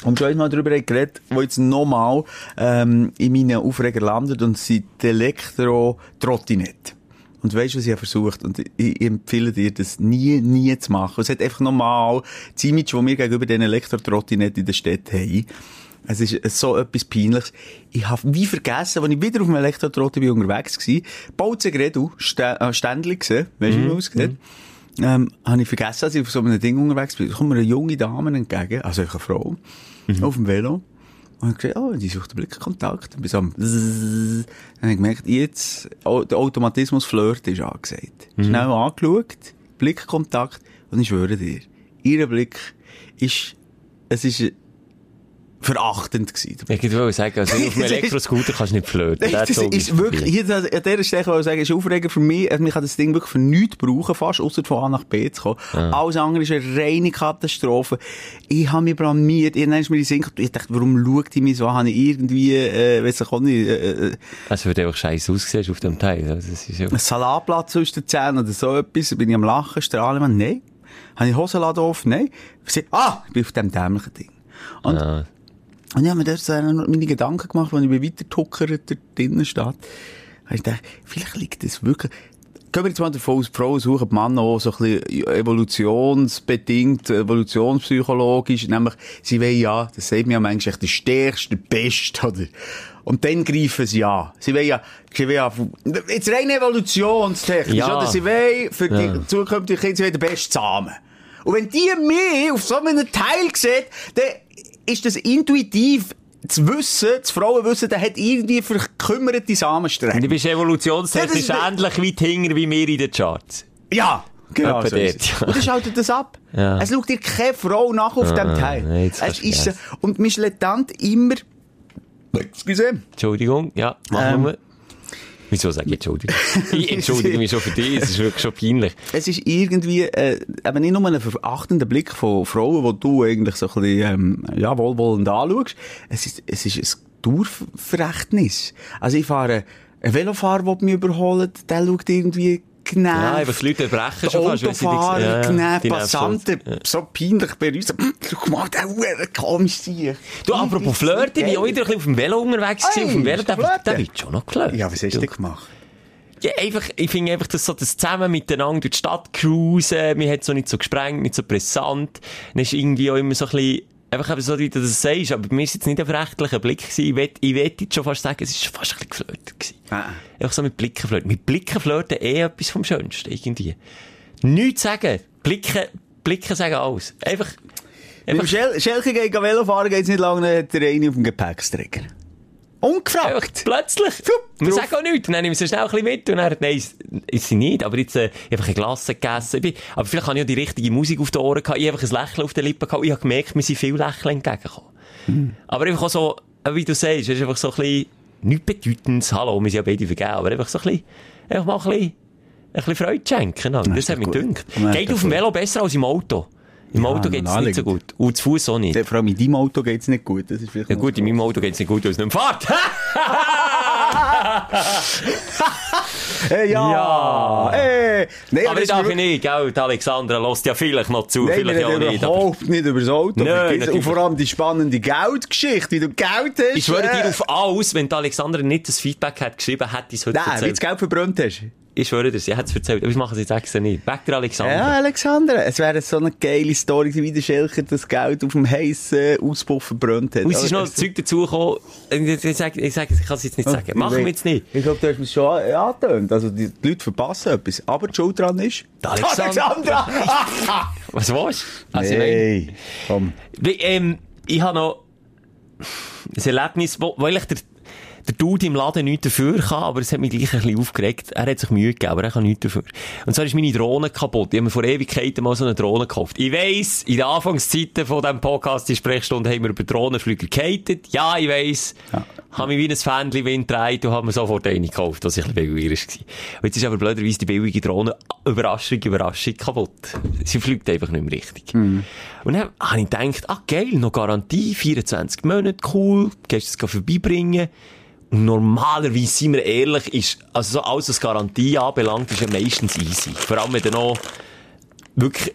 Speaker 3: und schon einmal darüber geredet, wo jetzt nochmal ähm, in meinen Aufreger landet und sind die Elektro-Trottinette. Und weißt du, was ich habe versucht? Und ich, empfehle dir, das nie, nie zu machen. Es hat einfach nochmal das Image, das wir gegenüber den Elektro-Trottinetten in der Stadt haben. Es ist so etwas Peinliches. Ich habe wie vergessen, als ich wieder auf dem Elektrotrotti bin unterwegs war, Bautzen Gredu, Stä äh, Ständli gesehen, weißt du, wie man aussieht? Ähm, habe ich vergessen, als ich auf so einem Ding unterwegs bin. Da kommt mir eine junge Dame entgegen, also eine Frau, auf dem Velo. Und ich gesagt, oh, die sucht den Blickkontakt. Und bis am Zzzz. Dann habe ich gemerkt, jetzt, der Automatismus Flirt ist angesagt. Schnell angeschaut, Blickkontakt, und ich schwöre dir, ihr Blick ist, es ist verachtend gewesen.
Speaker 4: Ich wollte sagen, also auf
Speaker 3: ist-
Speaker 4: Elektroscooter kannst du nicht flirten. Der
Speaker 3: Das
Speaker 4: Zug
Speaker 3: ist wirklich, hier, an dieser Stelle wollte ich sagen, ist Aufreger für mich, ich kann das Ding wirklich für nichts brauchen, fast, ausser von A nach B zu kommen. Alles andere ist eine reine Katastrophe. Ich habe mich blamiert, irgendwann ist mir den Sinn ich dachte, warum schaut die mich so? Habe ich irgendwie, äh, weiss ich auch nicht, äh,
Speaker 4: Es würde einfach scheiße aussehen auf dem Teil. Also, Das ist ja...
Speaker 3: ein Salatblatt zwischen den Zähnen oder so etwas, bin ich am Lachen, strahlen, man, nein. Habe ich Hosenladen auf? Nein. Ah, ich bin auf dem dämlichen Ding. Und,
Speaker 4: Ah.
Speaker 3: Und ich habe mir dort so meine Gedanken gemacht, als ich mich weiter tuckert dort drinnen steht. Habe ich gedacht, vielleicht liegt das wirklich... Gehen wir jetzt mal davon aus, die Frauen suchen die Männer auch so ein bisschen evolutionsbedingt, evolutionspsychologisch, nämlich, sie wollen ja, das sagt mir ja manchmal, echt der Stärkste, der Beste, oder? Und dann greifen sie an. Sie wollen ja, sie wollen ja, jetzt rein evolutionstechnisch,
Speaker 4: Ja.
Speaker 3: oder? Sie wollen für
Speaker 4: Ja.
Speaker 3: die zukünftigen Kinder, sie wollen den besten Samen. Und wenn die mich auf so einem Teil sieht, dann ist das intuitiv zu wissen, das Frauen wissen, der hat irgendwie verkümmerte
Speaker 4: Du
Speaker 3: Samenstränge.
Speaker 4: bist evolutionstechnisch
Speaker 3: Ja,
Speaker 4: ähnlich weit hinger wie wir in den Charts.
Speaker 3: Ja, genau. So ist
Speaker 4: ja.
Speaker 3: Und dann schaltet das ab.
Speaker 4: Ja.
Speaker 3: Es schaut dir keine Frau nach auf dem Teil.
Speaker 4: nein, das
Speaker 3: es
Speaker 4: du
Speaker 3: ist, und man ist immer, excuse,
Speaker 4: Entschuldigung, ja, machen
Speaker 3: Ähm,
Speaker 4: wir. Wieso sage ich Entschuldigung? Ich entschuldige mich schon für dich, es ist wirklich schon peinlich.
Speaker 3: Es ist irgendwie, äh, eben nicht nur ein verachtender Blick von Frauen, wo du eigentlich so ein bisschen, ähm, ja, wohlwollend anschaust. Es ist, es ist ein Dauerverrechtnis. Also ich fahre, ein Velofahrer, der mich überholt, der schaut irgendwie genervt.
Speaker 4: Ja, einfach die Leute brechen schon fast, wenn sie dich- ja, ja,
Speaker 3: genervt. Passanten, so peinlich bei uns. Schau mal, der Huren komisch sein.
Speaker 4: Du, apropos Flirten, ich bin auch wieder ein bisschen auf dem Velo unterwegs gewesen. Auf dem Velo, der, wird schon noch geflirtet.
Speaker 3: Ja, was hast du
Speaker 4: Du.
Speaker 3: denn gemacht?
Speaker 4: Ja, einfach, ich finde einfach, dass so das zusammen miteinander durch die Stadt cruisen, mir hat so nicht so gesprengt, nicht so brisant. Dann ist irgendwie auch immer so ein bisschen, einfach eben so, wie du das sagst, aber bei mir ist jetzt nicht ein rechtlicher Blick gewesen. Ich will, ich will jetzt schon fast sagen, es ist fast ein bisschen geflirtet gewesen.
Speaker 3: Ah.
Speaker 4: Einfach so mit Blicken flirten. Mit Blicken flirten eh etwas vom Schönsten, irgendwie. Nichts sagen. Blicken, Blicken sagen alles. Einfach,
Speaker 3: Mit dem
Speaker 4: einfach,
Speaker 3: Schel Schelke geht Velo fahren, geht's nicht lange, der eine auf dem Gepäcksträger.
Speaker 4: Einfach
Speaker 3: Ungefragt.
Speaker 4: plötzlich. Wir
Speaker 3: drauf.
Speaker 4: sagen auch nichts. Dann nehme ich so schnell ein bisschen mit und dann, nein, ist, sie nicht. Aber jetzt, äh, ich habe einfach ein Glas gegessen. Bin, aber vielleicht habe ich auch die richtige Musik auf den Ohren gehabt. Ich habe einfach ein Lächeln auf den Lippen gehabt. Ich habe gemerkt, mir sind viele Lächeln entgegengekommen.
Speaker 3: Hm.
Speaker 4: Aber einfach auch so, äh, wie du sagst, es ist einfach so ein bisschen, nichts Bedeutendes. Hallo, wir sind ja beide vergeben. Aber einfach so ein bisschen, einfach mal ein bisschen, ein bisschen Freude schenken. Das
Speaker 3: ist
Speaker 4: hat mich gedacht.
Speaker 3: Ist
Speaker 4: Geht auf dem. Velo besser als im Auto. Im
Speaker 3: Ja,
Speaker 4: Auto geht es nicht so gut. Und zu Fuß auch nicht.
Speaker 3: Vor allem in deinem Auto geht's nicht gut. Das ist vielleicht
Speaker 4: Ja gut, in meinem Auto geht es nicht gut, weil es nicht fährt.
Speaker 3: Hey, ja!
Speaker 4: Ja.
Speaker 3: Hey. Nein,
Speaker 4: Aber
Speaker 3: das
Speaker 4: ich darf
Speaker 3: ist
Speaker 4: ich nicht, gell? Die Alexandra lässt ja vielleicht noch zu,
Speaker 3: Nein,
Speaker 4: vielleicht auch nicht. Aber
Speaker 3: überhaupt nicht über das Auto.
Speaker 4: Nein,
Speaker 3: Und vor allem die spannende Geldgeschichte, wie du Geld hast.
Speaker 4: ich schwöre
Speaker 3: äh.
Speaker 4: dir auf alles, wenn die Alexandra nicht das Feedback hat geschrieben, hätte ich es heute
Speaker 3: Nein, wie du das. Geld verbrannt hast.
Speaker 4: Ich schwöre dir, sie hat es erzählt, aber ich mache es jetzt extra nicht. Weg der Alexandra.
Speaker 3: Ja, Alexander, es wäre so eine geile Story, wie der Schelker das Geld auf dem heissen Auspuff verbrannt hat.
Speaker 4: Und es ist noch ein Zeug dazugekommen, ich, ich, sage, ich, sage, ich kann es jetzt nicht sagen. Machen wir jetzt nicht.
Speaker 3: Ich glaube, du hast es schon an- angetönt. Also, die, die Leute verpassen etwas. Aber die Schuld dran ist...
Speaker 4: Die Alexandra. Was warst du? Also, meine,
Speaker 3: Hey, komm.
Speaker 4: Ähm, ich habe noch ein Erlebnis, wo, weil ich der, der Dude im Laden nichts dafür kann, aber es hat mich gleich ein bisschen aufgeregt. Er hat sich Mühe gegeben, aber er kann nichts dafür. Und zwar ist meine Drohne kaputt. Ich habe mir vor Ewigkeiten mal so eine Drohne gekauft. Ich weiss, in den Anfangszeiten von diesem Podcast, die Sprechstunde, haben wir über Drohnenflüger gehatet. Ja, ich weiss. Habe mich wie ein Fähnchen Wind gedreht und habe mir sofort eine gekauft, was ich ein bisschen billiger war. Und jetzt ist aber blöderweise die billige Drohne, Überraschung, Überraschung, kaputt. Sie fliegt einfach nicht mehr richtig. Und dann habe ich gedacht, ah geil, noch Garantie, 24 Monate, cool, gehst du es vorbeibringen. Normalerweise, sind wir ehrlich, ist, also so alles, was Garantie anbelangt, ist ja meistens easy. Vor allem, wenn du noch wirklich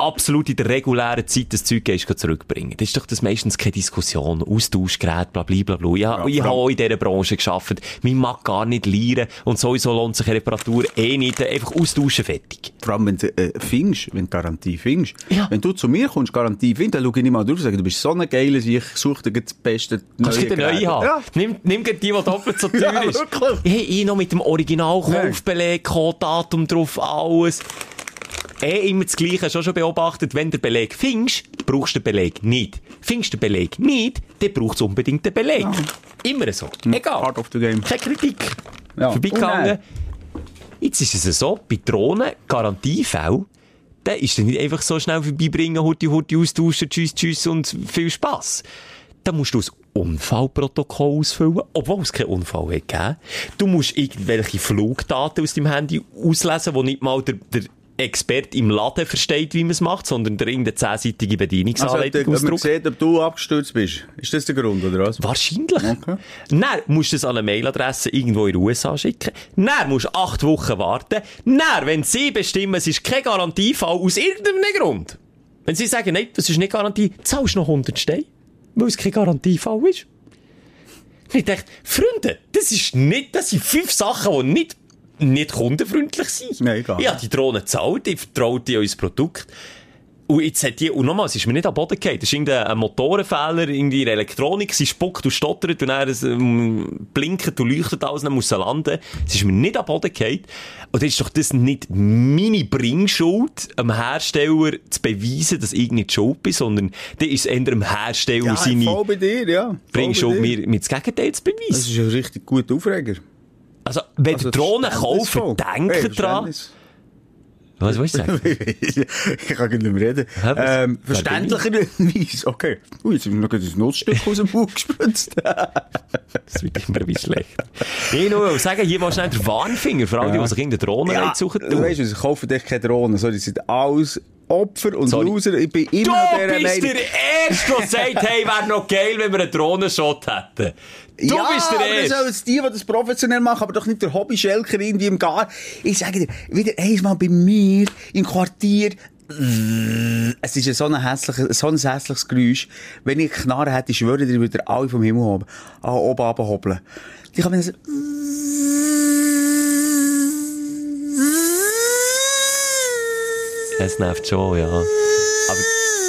Speaker 4: absolut in der regulären Zeit das Zeug gehst, zurückbringen. Das ist doch das meistens keine Diskussion. Austauschgerät, bla, bla, bla, bla. Ja, ich
Speaker 3: vor
Speaker 4: habe auch in dieser Branche gearbeitet. Man mag gar nicht lernen. Und sowieso lohnt sich eine Reparatur eh nicht. Einfach austauschen, fertig.
Speaker 3: Vor allem, wenn du äh, findest, wenn du Garantie findest.
Speaker 4: Ja.
Speaker 3: Wenn du zu mir kommst, Garantie findest, dann schaue ich nicht mal durch und sage, du bist so eine geile, ich suche dir das beste
Speaker 4: Kannst du
Speaker 3: neue
Speaker 4: dir eine neue
Speaker 3: Gerät.
Speaker 4: haben?
Speaker 3: Ja.
Speaker 4: Nimm, nimm die, die doppelt so teuer
Speaker 3: Ja,
Speaker 4: ist.
Speaker 3: wirklich.
Speaker 4: Hey, ich noch mit dem Originalkaufbeleg, Datum drauf, alles. Eh immer das Gleiche, hast du auch schon beobachtet, wenn du den Beleg findest, brauchst du den Beleg nicht. Findest du den Beleg nicht, dann brauchst du unbedingt den Beleg. Immer so. Egal.
Speaker 3: Part of the game.
Speaker 4: Keine Kritik.
Speaker 3: Ja.
Speaker 4: Vorbeigegangen.
Speaker 3: Und
Speaker 4: Jetzt ist es so, bei Drohnen, Garantiefall, dann ist dann nicht einfach so schnell vorbeibringen, Hurti, Hurti austauschen, tschüss, tschüss und viel Spass. Da musst du ein Unfallprotokoll ausfüllen, obwohl es keinen Unfall hat gegeben. Du musst irgendwelche Flugdaten aus dem Handy auslesen, wo nicht mal der, der Experte im Laden versteht, wie man es macht, sondern der irgendeine zehnseitige
Speaker 3: Also,
Speaker 4: Bedienungsanleitung
Speaker 3: man
Speaker 4: ausdruckt.
Speaker 3: sieht, ob du abgestürzt bist. Ist das der Grund, oder was?
Speaker 4: Wahrscheinlich.
Speaker 3: Okay.
Speaker 4: Dann musst du es an eine Mailadresse irgendwo in den USA schicken. Dann musst du acht Wochen warten. Dann, wenn sie bestimmen, es ist kein Garantiefall, aus irgendeinem Grund. Wenn sie sagen, nein, das ist nicht Garantie, zahlst du noch 100 Steine, weil es kein Garantiefall ist. Und ich dachte, Freunde, das ist nicht, das sind fünf Sachen, die nicht, nicht kundenfreundlich sind.
Speaker 3: Nein, egal.
Speaker 4: Ich habe die Drohne gezahlt, ich vertraue dir unser Produkt. Und jetzt hat die, und nochmal, es ist mir nicht am Boden gefallen. Das ist irgendein ein Motorenfehler, in der Elektronik. Sie spuckt und stottert und dann es, ähm, blinkt und leuchtet alles, dann muss sie landen. Es ist mir nicht am Boden gefallen. Und dann ist doch das nicht meine Bringschuld, einem Hersteller zu beweisen, dass ich nicht schuld bin, sondern dann ist es eher dem Hersteller
Speaker 3: Ja,
Speaker 4: seine
Speaker 3: dir, ja.
Speaker 4: Bringschuld, mir, mir das Gegenteil zu
Speaker 3: Das
Speaker 4: beweisen.
Speaker 3: ist ein richtig guter Aufreger.
Speaker 4: Also, wenn
Speaker 3: Also,
Speaker 4: ihr Drohnen kauft,
Speaker 3: Hey,
Speaker 4: denkt dran.
Speaker 3: Verständnis.
Speaker 4: Was willst du sagen?
Speaker 3: ich kann nicht mehr reden.
Speaker 4: Hä?
Speaker 3: Ähm, verständlicherweise. Okay. Ui, jetzt haben wir noch ein Nussstück aus dem Mund gespritzt.
Speaker 4: Das wird immer wie schlecht. Ich nur sagen, hier mal schnell der Warnfinger, vor allem die, die sich in der Drohne
Speaker 3: ja,
Speaker 4: suchen.
Speaker 3: du weißt, was, ich kaufe dich keine Drohnen. So, die sind alles Opfer und
Speaker 4: Sorry.
Speaker 3: Loser. Ich bin immer
Speaker 4: Du
Speaker 3: noch
Speaker 4: bist
Speaker 3: Meinung.
Speaker 4: der Erste, der sagt, hey, wäre noch geil, wenn wir einen Drohnenshot hätten. Du
Speaker 3: ja,
Speaker 4: bist der
Speaker 3: aber das
Speaker 4: Erste.
Speaker 3: sollen jetzt die, die das professionell machen, aber doch nicht der Hobby-Schelker irgendwie im Gar. Ich sage dir, wieder einmal bei mir im Quartier, es ist so ein hässliches, so ein hässliches Geräusch. Wenn ich Knarre hätte, ich schwöre dir, würde alle vom Himmel oben, ah, oben runter hobeln. Die kann man so,
Speaker 4: Es nervt schon, ja. Aber,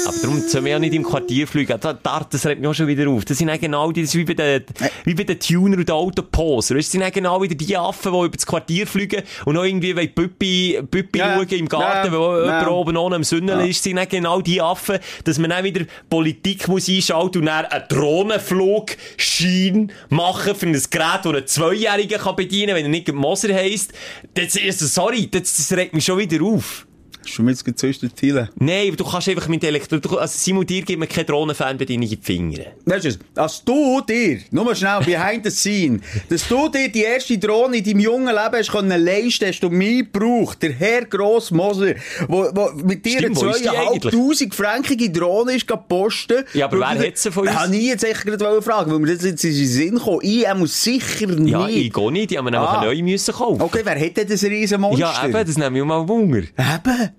Speaker 4: aber darum sollen wir ja nicht im Quartier fliegen. Da, da, das regt mich auch schon wieder auf. Das sind genau die, das ist wie bei den, wie bei den Tuner und den Autoposer. Das sind genau wieder die Affen, die über das Quartier fliegen und noch irgendwie wollen Püppi, Püppi
Speaker 3: Ja,
Speaker 4: schauen im Garten,
Speaker 3: ja,
Speaker 4: wo
Speaker 3: ja.
Speaker 4: jemand oben ohne am Sünnel
Speaker 3: Ja.
Speaker 4: ist. sind auch genau die Affen, dass man dann wieder Politik muss einschalten und dann einen Drohnenflugschein machen für ein Gerät, das ein Zweijähriger kann bedienen kann, wenn er nicht Moser heisst. Das ist, sorry, das, das regt mich schon wieder auf.
Speaker 3: Hast du mir jetzt gezüstet, Thiele?
Speaker 4: Nein, du kannst einfach mit Elektro... du- Also Simon, dir gibt mir keine Drohnenfernbedienung in die Finger.
Speaker 3: Weißt du, als du dir, nur mal schnell behind the scene, dass du dir die erste Drohne in deinem jungen Leben hast können leisten, hast du mich gebraucht. Der Herr Grossmoser, wo, wo mit dir eine
Speaker 4: ist die eigentlich?
Speaker 3: 2500 frankige Drohne ist posten.
Speaker 4: Ja, aber wer hat sie von uns?
Speaker 3: Habe ich jetzt eigentlich gerade fragen, weil mir das jetzt in den Sinn kommt. Ich muss sicher nicht.
Speaker 4: Ja, ich gehe nicht, die haben wir nämlich
Speaker 3: Ah.
Speaker 4: eine neue müssen kaufen.
Speaker 3: Okay, wer hätte das riesen Monster?
Speaker 4: Ja, eben, das nehmen wir mal Wunder.
Speaker 3: Eben.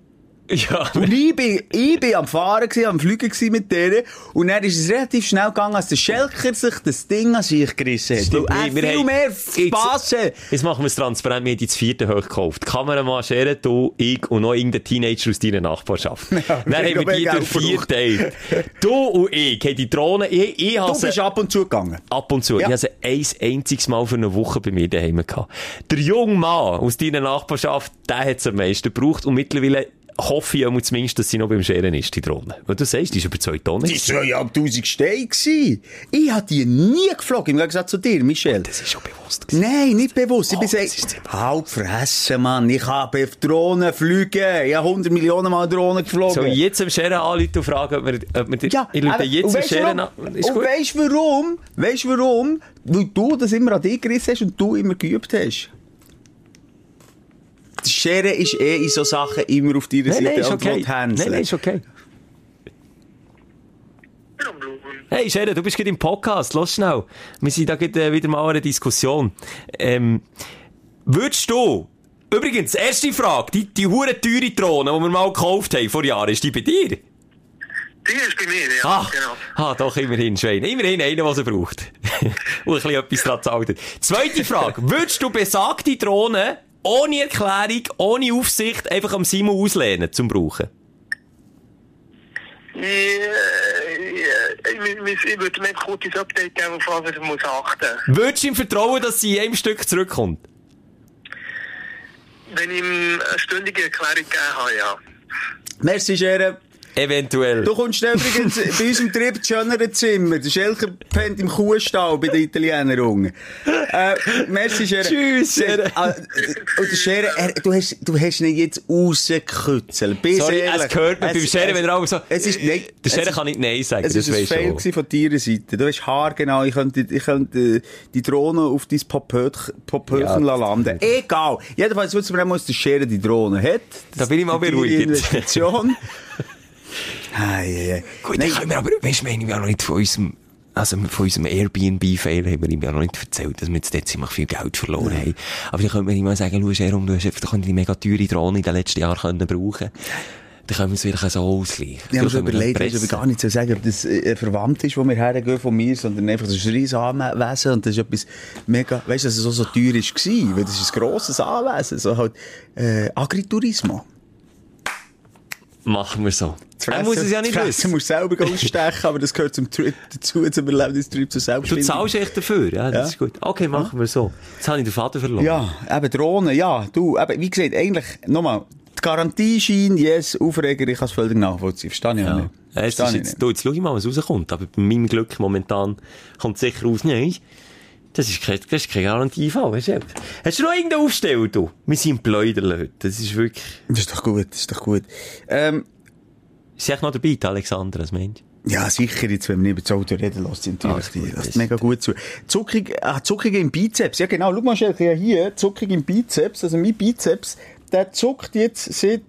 Speaker 4: Ja,
Speaker 3: Und ich bin, ich bin am Fahren gewesen, am Fliegen gewesen mit denen. Und dann ist es relativ schnell gegangen, als der Schelker sich das Ding an sich gerissen hat.
Speaker 4: Stimmt,
Speaker 3: er viel
Speaker 4: haben-
Speaker 3: mehr
Speaker 4: Jetzt-
Speaker 3: Spass hat.
Speaker 4: Jetzt machen wir es transparent, wir haben die das vierte hoch gekauft. Kameramann, Schere, du, ich und noch irgendein Teenager aus deiner Nachbarschaft. Dann haben wir die durch vier geteilt. Du und ich haben die Drohne, ich, ich
Speaker 3: Du bist ab und zu gegangen.
Speaker 4: ab und zu,
Speaker 3: Ja.
Speaker 4: ich habe sie ein einziges Mal für eine Woche bei mir daheim gehabt. Der junge Mann aus deiner Nachbarschaft, der hat es am meisten gebraucht und mittlerweile hoffe ich zumindest, dass sie noch beim Scheren ist, die Drohne. Weil du sagst, die ist über zwei Tonnen.
Speaker 3: Die war 2500 Steine. gewesen. Ich habe die nie geflogen, im Gegensatz zu dir, Michel.
Speaker 4: Das ist schon bewusst. gewesen.
Speaker 3: Nein, nicht bewusst. Ich
Speaker 4: Oh,
Speaker 3: bin
Speaker 4: das ist
Speaker 3: so,
Speaker 4: ziemlich-
Speaker 3: halt fressen, Mann. Ich habe auf Drohnen fliegen. Ich habe 100 Millionen Mal Drohnen geflogen.
Speaker 4: So, jetzt am Scheren anrufen und fragen, ob wir, ob wir,
Speaker 3: Ja,
Speaker 4: ich
Speaker 3: aber-
Speaker 4: jetzt
Speaker 3: und
Speaker 4: am Scheren an. Ist
Speaker 3: Und
Speaker 4: gut.
Speaker 3: weisst du warum? Weisst du warum? Weil du das immer an dich gerissen hast und du immer geübt hast. Die Schere ist eh in so Sachen immer auf deiner Seite
Speaker 4: nein, ist
Speaker 3: und
Speaker 4: okay.
Speaker 3: will hänseln.
Speaker 4: Nein, ist okay. Hey, Scheren, du bist gerade im Podcast. Los schnell. Wir sind da gerade, äh, wieder mal in einer Diskussion. Ähm, würdest du, übrigens, erste Frage, die, die hure teure Drohne, die wir mal gekauft haben vor Jahren, ist die bei dir?
Speaker 5: Die ist bei mir, ja.
Speaker 4: Ah,
Speaker 5: Genau.
Speaker 4: ah, doch, immerhin, Schwein. Immerhin einer, der sie braucht. Und ein bisschen etwas dran zahlt. Zweite Frage. Würdest du besagte Drohne ohne Erklärung, ohne Aufsicht einfach am Simon auslehnen zum Brauchen?
Speaker 5: Ja, ja, ich, würde mir ein kurzes Update geben, auf was ich muss achten
Speaker 4: Würdest du ihm vertrauen, dass sie in einem Stück zurückkommt?
Speaker 5: Wenn ich ihm eine stündige Erklärung gegeben habe, ja.
Speaker 3: Merci, Schere.
Speaker 4: Eventuell.
Speaker 3: Du kommst übrigens bei unserem Trip schönere Zimmer. Der Schelker pennt im Kuhstall bei den Italienern. Äh, merci, Schere.
Speaker 4: Tschüss, Schere.
Speaker 3: Ah, Und der Schere, er, du hast, du hast ihn jetzt rausgekützelt. Bis
Speaker 4: Sorry,
Speaker 3: ehrlich.
Speaker 4: es gehört mir beim Scheren, wenn er auch so...
Speaker 3: Es ist, nein,
Speaker 4: der Scheren
Speaker 3: es-
Speaker 4: kann nicht Nein sagen,
Speaker 3: Es
Speaker 4: das
Speaker 3: war ein
Speaker 4: weisst du
Speaker 3: Fail von deiner Seite. Du hast haargenau, ich könnte, ich könnte äh, die Drohne auf dein Popöchen
Speaker 4: Ja,
Speaker 3: landen. Egal. Jedenfalls wir einmal, dass der Schere die Drohne hat.
Speaker 4: Da bin ich mal beruhigt.
Speaker 3: Investition. Ei, ei, ei.
Speaker 4: Gut,
Speaker 3: Nein,
Speaker 4: dann können wir aber, weißt du, wir haben ja noch nicht von unserem, also von unserem Airbnb-Fail haben wir ihm ja noch nicht erzählt, dass wir jetzt dort ziemlich viel Geld verloren haben. Aber dann können wir ihm mal sagen, schau, Jerome, du hast einfach die mega teure Drohne in den letzten Jahren können brauchen. Dann können wir es vielleicht so ausgleichen.
Speaker 3: Ich habe mir überlegt, ich will gar nicht so sagen, ob das äh, verwandt ist, wo wir hergehen von mir, sondern einfach, das ist ein riesen Anwesen und das ist etwas mega, weißt du, dass es so, so teuer war, weil das ist ein grosses Anwesen, so halt, äh, Agriturismo.
Speaker 4: Machen wir so. Er muss es ja nicht wissen.
Speaker 3: musst du selber ausstechen, aber das gehört zum Trip dazu, zum Erlebnistrip, zur
Speaker 4: Du
Speaker 3: Selbstfindung.
Speaker 4: zahlst echt dafür, ja, das
Speaker 3: Ja.
Speaker 4: ist gut. Okay, machen wir so. Jetzt habe ich den Vater verloren.
Speaker 3: Ja, eben Drohnen, ja, du, eben, wie gesagt, eigentlich, nochmal, die Garantieschein, yes, Aufreger, ich kann es völlig nachvollziehen, verstehe ich
Speaker 4: Ja.
Speaker 3: nicht.
Speaker 4: Jetzt,
Speaker 3: Verstehe ich
Speaker 4: jetzt,
Speaker 3: nicht.
Speaker 4: du, jetzt schau ich mal, was rauskommt. Aber bei meinem Glück momentan kommt sicher raus, nein. Das ist kein, das ist kein Garantiefall. Hast du, hast du noch irgendeinen Aufsteller, du? Wir sind Pläuderl heute. Das ist wirklich...
Speaker 3: Das ist doch gut, das ist doch gut. Ähm,
Speaker 4: Ist echt noch dabei, die Alexandra, als Mensch?
Speaker 3: ja, sicher, jetzt, wenn wir nicht über das Auto reden, lässt natürlich, die lässt
Speaker 4: das-
Speaker 3: mega gut zu. Zuckung, ah, Zuckung im Bizeps. Ja, genau. Schau mal schnell ja hier. Zuckung im Bizeps. Also mein Bizeps, der zuckt jetzt seit,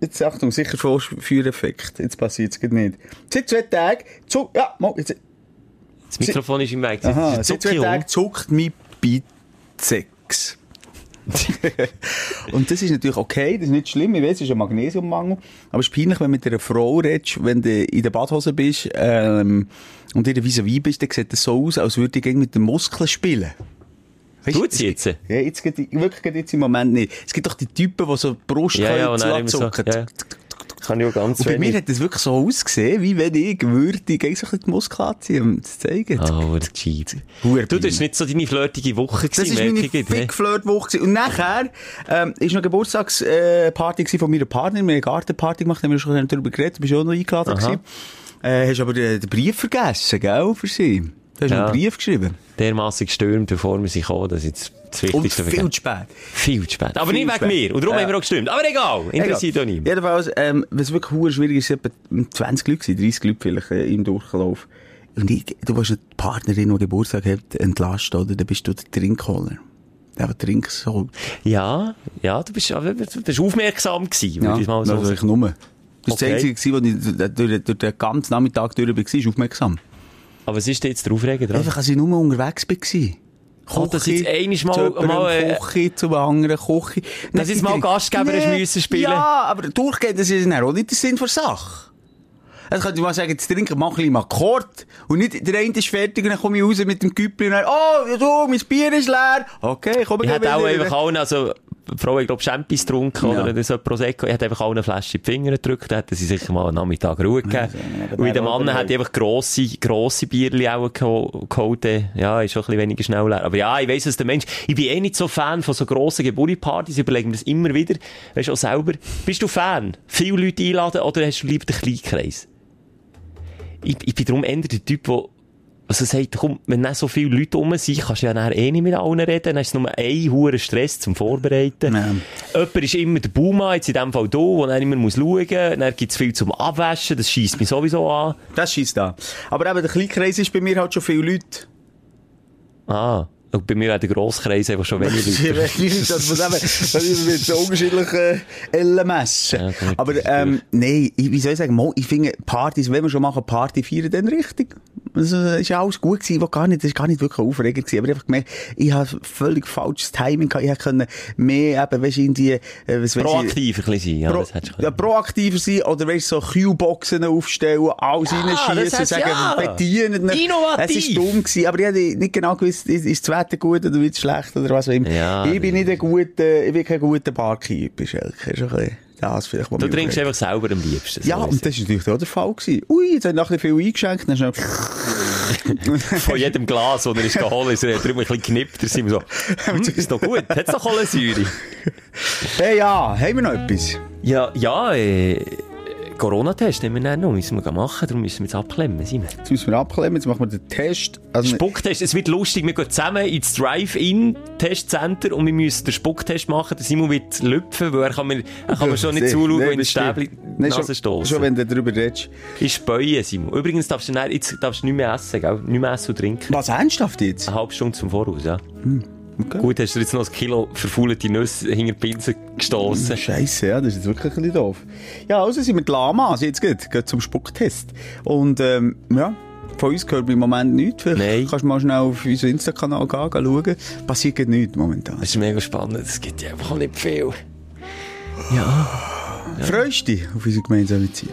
Speaker 3: jetzt Achtung, sicher Vorführeffekt. Jetzt passiert es nicht. Seit zwei Tagen, zuckt, ja, mal, jetzt,
Speaker 4: Das Mikrofon ist im Weg.
Speaker 3: Aha, seit zwei Tagen zuckt mein Bizeps. und das ist natürlich okay, das ist nicht schlimm, ich weiß, es ist ein Magnesiummangel, aber es ist peinlich, wenn du mit einer Frau redest, wenn du in der Badhose bist, ähm, und ihr vis-à-vis bist, dann sieht das so aus, als würde ich mit den Muskeln spielen. Weisst,
Speaker 4: Tut's jetzt?
Speaker 3: Ja, jetzt geht, wirklich geht jetzt im Moment nicht. Es gibt doch die Typen, die so Brust
Speaker 4: Ja, ja, so,
Speaker 3: zucken.
Speaker 4: ja, ja. Kann ich auch ganz
Speaker 3: Und bei mir hat das wirklich so ausgesehen, wie wenn ich würde, gegen so ein bisschen die Muskeln anziehen, um das zu zeigen.
Speaker 4: Ah, das gescheit.
Speaker 3: Hure
Speaker 4: Du, das ist nicht so deine flirtige Woche
Speaker 3: Das war meine
Speaker 4: ne?
Speaker 3: Fick-Flirt-Woche. gewesen. Und nachher, ähm, ist noch Geburtstagsparty äh, von meiner Partnerin. Wir haben eine Gartenparty gemacht, haben wir schon darüber geredet. Du bist auch noch eingeladen gewesen. Äh, hast aber den, den Brief vergessen, gell, für sie. Du hast
Speaker 4: Ja.
Speaker 3: einen Brief geschrieben.
Speaker 4: dermassen gestürmt, bevor wir sie kommen. Das ist jetzt das
Speaker 3: Und
Speaker 4: Wichtigste.
Speaker 3: viel
Speaker 4: vergessen.
Speaker 3: zu spät.
Speaker 4: viel zu spät. Aber
Speaker 3: Viel
Speaker 4: nicht wegen mir. Und darum
Speaker 3: Ja.
Speaker 4: haben wir auch gestimmt. Aber egal. Interessiert auch nicht.
Speaker 3: Jedenfalls, ähm, was wirklich hure schwierig ist, etwa 20 Leute gewesen, 30 Leute vielleicht äh, im Durchlauf. Und ich, du warst eine Partnerin, die Geburtstag hat, entlastet, oder? Dann bist du der Trinkholer. Der, der Trink so.
Speaker 4: Ja, ja, du bist, du bist aufmerksam gewesen, würde ich mal so sagen.
Speaker 3: ich nur. Das
Speaker 4: Okay.
Speaker 3: war das Einzige, wo ich durch, durch, den ganzen Nachmittag durch war, aufmerksam.
Speaker 4: Aber was ist denn jetzt der Aufreger dran?
Speaker 3: Einfach, als ich nur unterwegs war.
Speaker 4: Oh, dass jetzt einiges mal- äh,
Speaker 3: Kochi, zu einem anderen Kochi.
Speaker 4: Dass jetzt mal Gastgeber
Speaker 3: Nee.
Speaker 4: müssen spielen?
Speaker 3: Ja, aber durchgehen, das ist dann auch nicht der Sinn der Sache. Also könnte ich mal sagen, jetzt trinken, mach ein bisschen Akkord. Und nicht, der eine ist fertig und dann komme ich raus mit dem Küppli und dann, oh, du, mein Bier ist leer. Okay, komm,
Speaker 4: Ich
Speaker 3: geh
Speaker 4: hätte auch einfach allen, also, Frau, ich glaube, Champis getrunken,
Speaker 3: Ja.
Speaker 4: oder so Prosecco. Ich hätte einfach allen eine Flasche in die Finger gedrückt, dann hätten sie sicher mal einen Nachmittag Ruhe gegeben.
Speaker 3: aber
Speaker 4: Und in dem Mann ich einfach grosse, grosse Bierli auch geho- geholt. Ja, ist schon ein bisschen weniger schnell leer. Aber ja, ich weiss, was der Mensch, ich bin eh nicht so Fan von so grossen Geburtstagspartys, überlege mir das immer wieder. Weißt du auch selber, bist du Fan? Viele Leute einladen, oder hast du lieber den Kleinkreis? Ich, ich bin darum eher der Typ, der also sagt, komm, wenn dann so viele Leute rum sind, kannst du ja nachher eh nicht mit allen reden, dann ist es nur ein hoher Stress zum Vorbereiten.
Speaker 3: Ja.
Speaker 4: Jemand ist immer der Baumann, jetzt in dem Fall du, der dann immer muss schauen muss, dann gibt es viel zum Abwaschen, das schießt mich sowieso an.
Speaker 3: Das schießt da. Aber eben, der Kleinkreis ist bei mir halt schon viele Leute.
Speaker 4: Ah, und bei mir hat der Grosskreis einfach schon wenige
Speaker 3: Ich
Speaker 4: Leute.
Speaker 3: nicht, dass man eben, das ist mit so unterschiedlichen Ellen messen.
Speaker 4: Ja,
Speaker 3: Aber,
Speaker 4: das
Speaker 3: ähm, nein, ich, wie soll ich sagen, ich finde, Partys, wenn wir schon machen, Party feiern, dann richtig. Es ist ja alles gut gewesen, war gar nicht, das ist gar nicht wirklich aufregend gewesen. Aber ich einfach gemerkt, ich habe völlig falsches Timing gehabt. Ich hätte können mehr eben, weißt in die, äh, was weiss ich,
Speaker 4: sein, ja,
Speaker 3: Pro, ja, proaktiver sein oder weißt du, so Q-Boxen aufstellen, alles
Speaker 4: Ja,
Speaker 3: reinschießen, sagen,
Speaker 4: ja.
Speaker 3: bedienen.
Speaker 4: Innovativ.
Speaker 3: Es ist dumm gewesen, aber ich hätte nicht genau gewusst, ist, ist das Wetter gut oder wird es schlecht oder was auch immer.
Speaker 4: Ja,
Speaker 3: ich bin nicht ein guter, ich bin kein guter Barkeeper, Ist das vielleicht, was
Speaker 4: Du trinkst einfach selber am liebsten.
Speaker 3: Ja, und das ist natürlich auch der Fall gewesen. Ui, jetzt ich nachher viel eingeschenkt, dann
Speaker 4: es. Von jedem Glas, das er ist geholt, ist er drüber ein bisschen geknippt, da sind wir so, hm, ist doch gut, hat's doch Kohlensäure.
Speaker 3: hey, ja, haben wir noch etwas?
Speaker 4: Ja, ja, äh, Corona-Test haben wir dann noch, müssen wir machen, darum müssen wir jetzt abklemmen, Simon.
Speaker 3: Jetzt müssen wir abklemmen, jetzt machen wir den Test. Also,
Speaker 4: Spucktest, es wird lustig, wir gehen zusammen ins Drive-In-Testcenter und wir müssen den Spucktest machen. Der Simon wird lüpfen, weil er kann mir, er kann mir schon nicht zuschauen, wenn das. Stäbli
Speaker 3: Nee,
Speaker 4: Nase
Speaker 3: schon,
Speaker 4: stossen.
Speaker 3: schon wenn du darüber redest.
Speaker 4: Ich speue, Simon. Übrigens darfst du, dann, jetzt darfst du nicht mehr essen, gell? Nicht mehr essen und trinken.
Speaker 3: Was, ernsthaft jetzt?
Speaker 4: Eine halbe Stunde zum Voraus, ja.
Speaker 3: Okay.
Speaker 4: Gut, hast du jetzt noch ein Kilo verfaulte Nüsse hinter die Pinsel gestossen.
Speaker 3: Scheiße, ja, das ist jetzt wirklich ein bisschen doof. Ja, also sind wir die Lamas, jetzt geht, geht zum Spucktest. Und, ähm, ja, von uns gehört im Moment nichts. Vielleicht
Speaker 4: Nein.
Speaker 3: kannst du mal schnell auf unseren Insta-Kanal gehen, gehen schauen. Passiert nichts momentan.
Speaker 4: Das ist mega spannend, es gibt ja einfach nicht viel.
Speaker 3: Freust du dich auf unsere gemeinsame Zeit?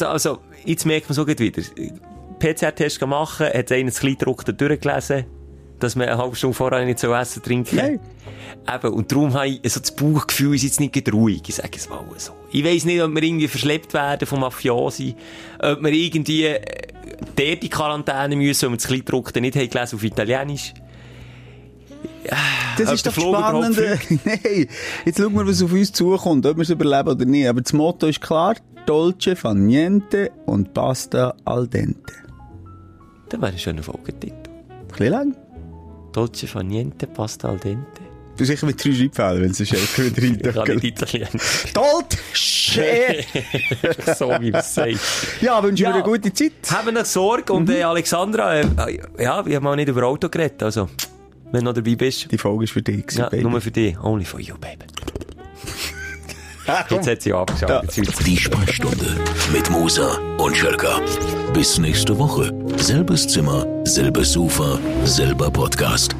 Speaker 4: Also, jetzt merkt man so gut wieder. PCR-Test machen, hat einer das Kleidruck durchgelesen, dass man eine halbe Stunde vorher nicht so essen, trinken.
Speaker 3: Nein.
Speaker 4: Eben, und darum habe ich so das Bauchgefühl, ist jetzt nicht ruhig, ich sage es mal so. Ich weiss nicht, ob wir irgendwie verschleppt werden vom Mafiosi, ob wir irgendwie äh, dort in Quarantäne müssen, weil wir das Kleidruck dann nicht haben gelesen auf Italienisch.
Speaker 3: Das
Speaker 4: Ob
Speaker 3: ist
Speaker 4: der
Speaker 3: doch spannend. Nein, jetzt schauen wir, was auf uns zukommt, ob wir es überleben oder nicht. Aber das Motto ist klar, Dolce fan niente und Pasta al dente.
Speaker 4: Das wäre ein schöner Folgetitel.
Speaker 3: bisschen lang.
Speaker 4: Dolce fa niente, pasta al dente.
Speaker 3: Du sicher mit drei Schreibfehlern, wenn es ist, wieder rein.
Speaker 4: Ich kann nicht Italienisch.
Speaker 3: Dolce!
Speaker 4: so wie man sagt.
Speaker 3: Ja, wünsche
Speaker 4: Ja.
Speaker 3: mir eine gute Zeit.
Speaker 4: Haben noch Sorge. Und äh, Alexandra, äh, äh, ja, wir haben mal nicht über Auto geredet. Also, wenn du noch dabei bist.
Speaker 3: Die Folge ist für dich, gewesen,
Speaker 4: Ja,
Speaker 3: Baby.
Speaker 4: nur für dich. Only for you, baby. Jetzt hat sie abgeschaltet. Jetzt
Speaker 2: Die Sprechstunde mit Musa und Schelka. Bis nächste Woche. Selbes Zimmer, selbes Sofa, selber Podcast.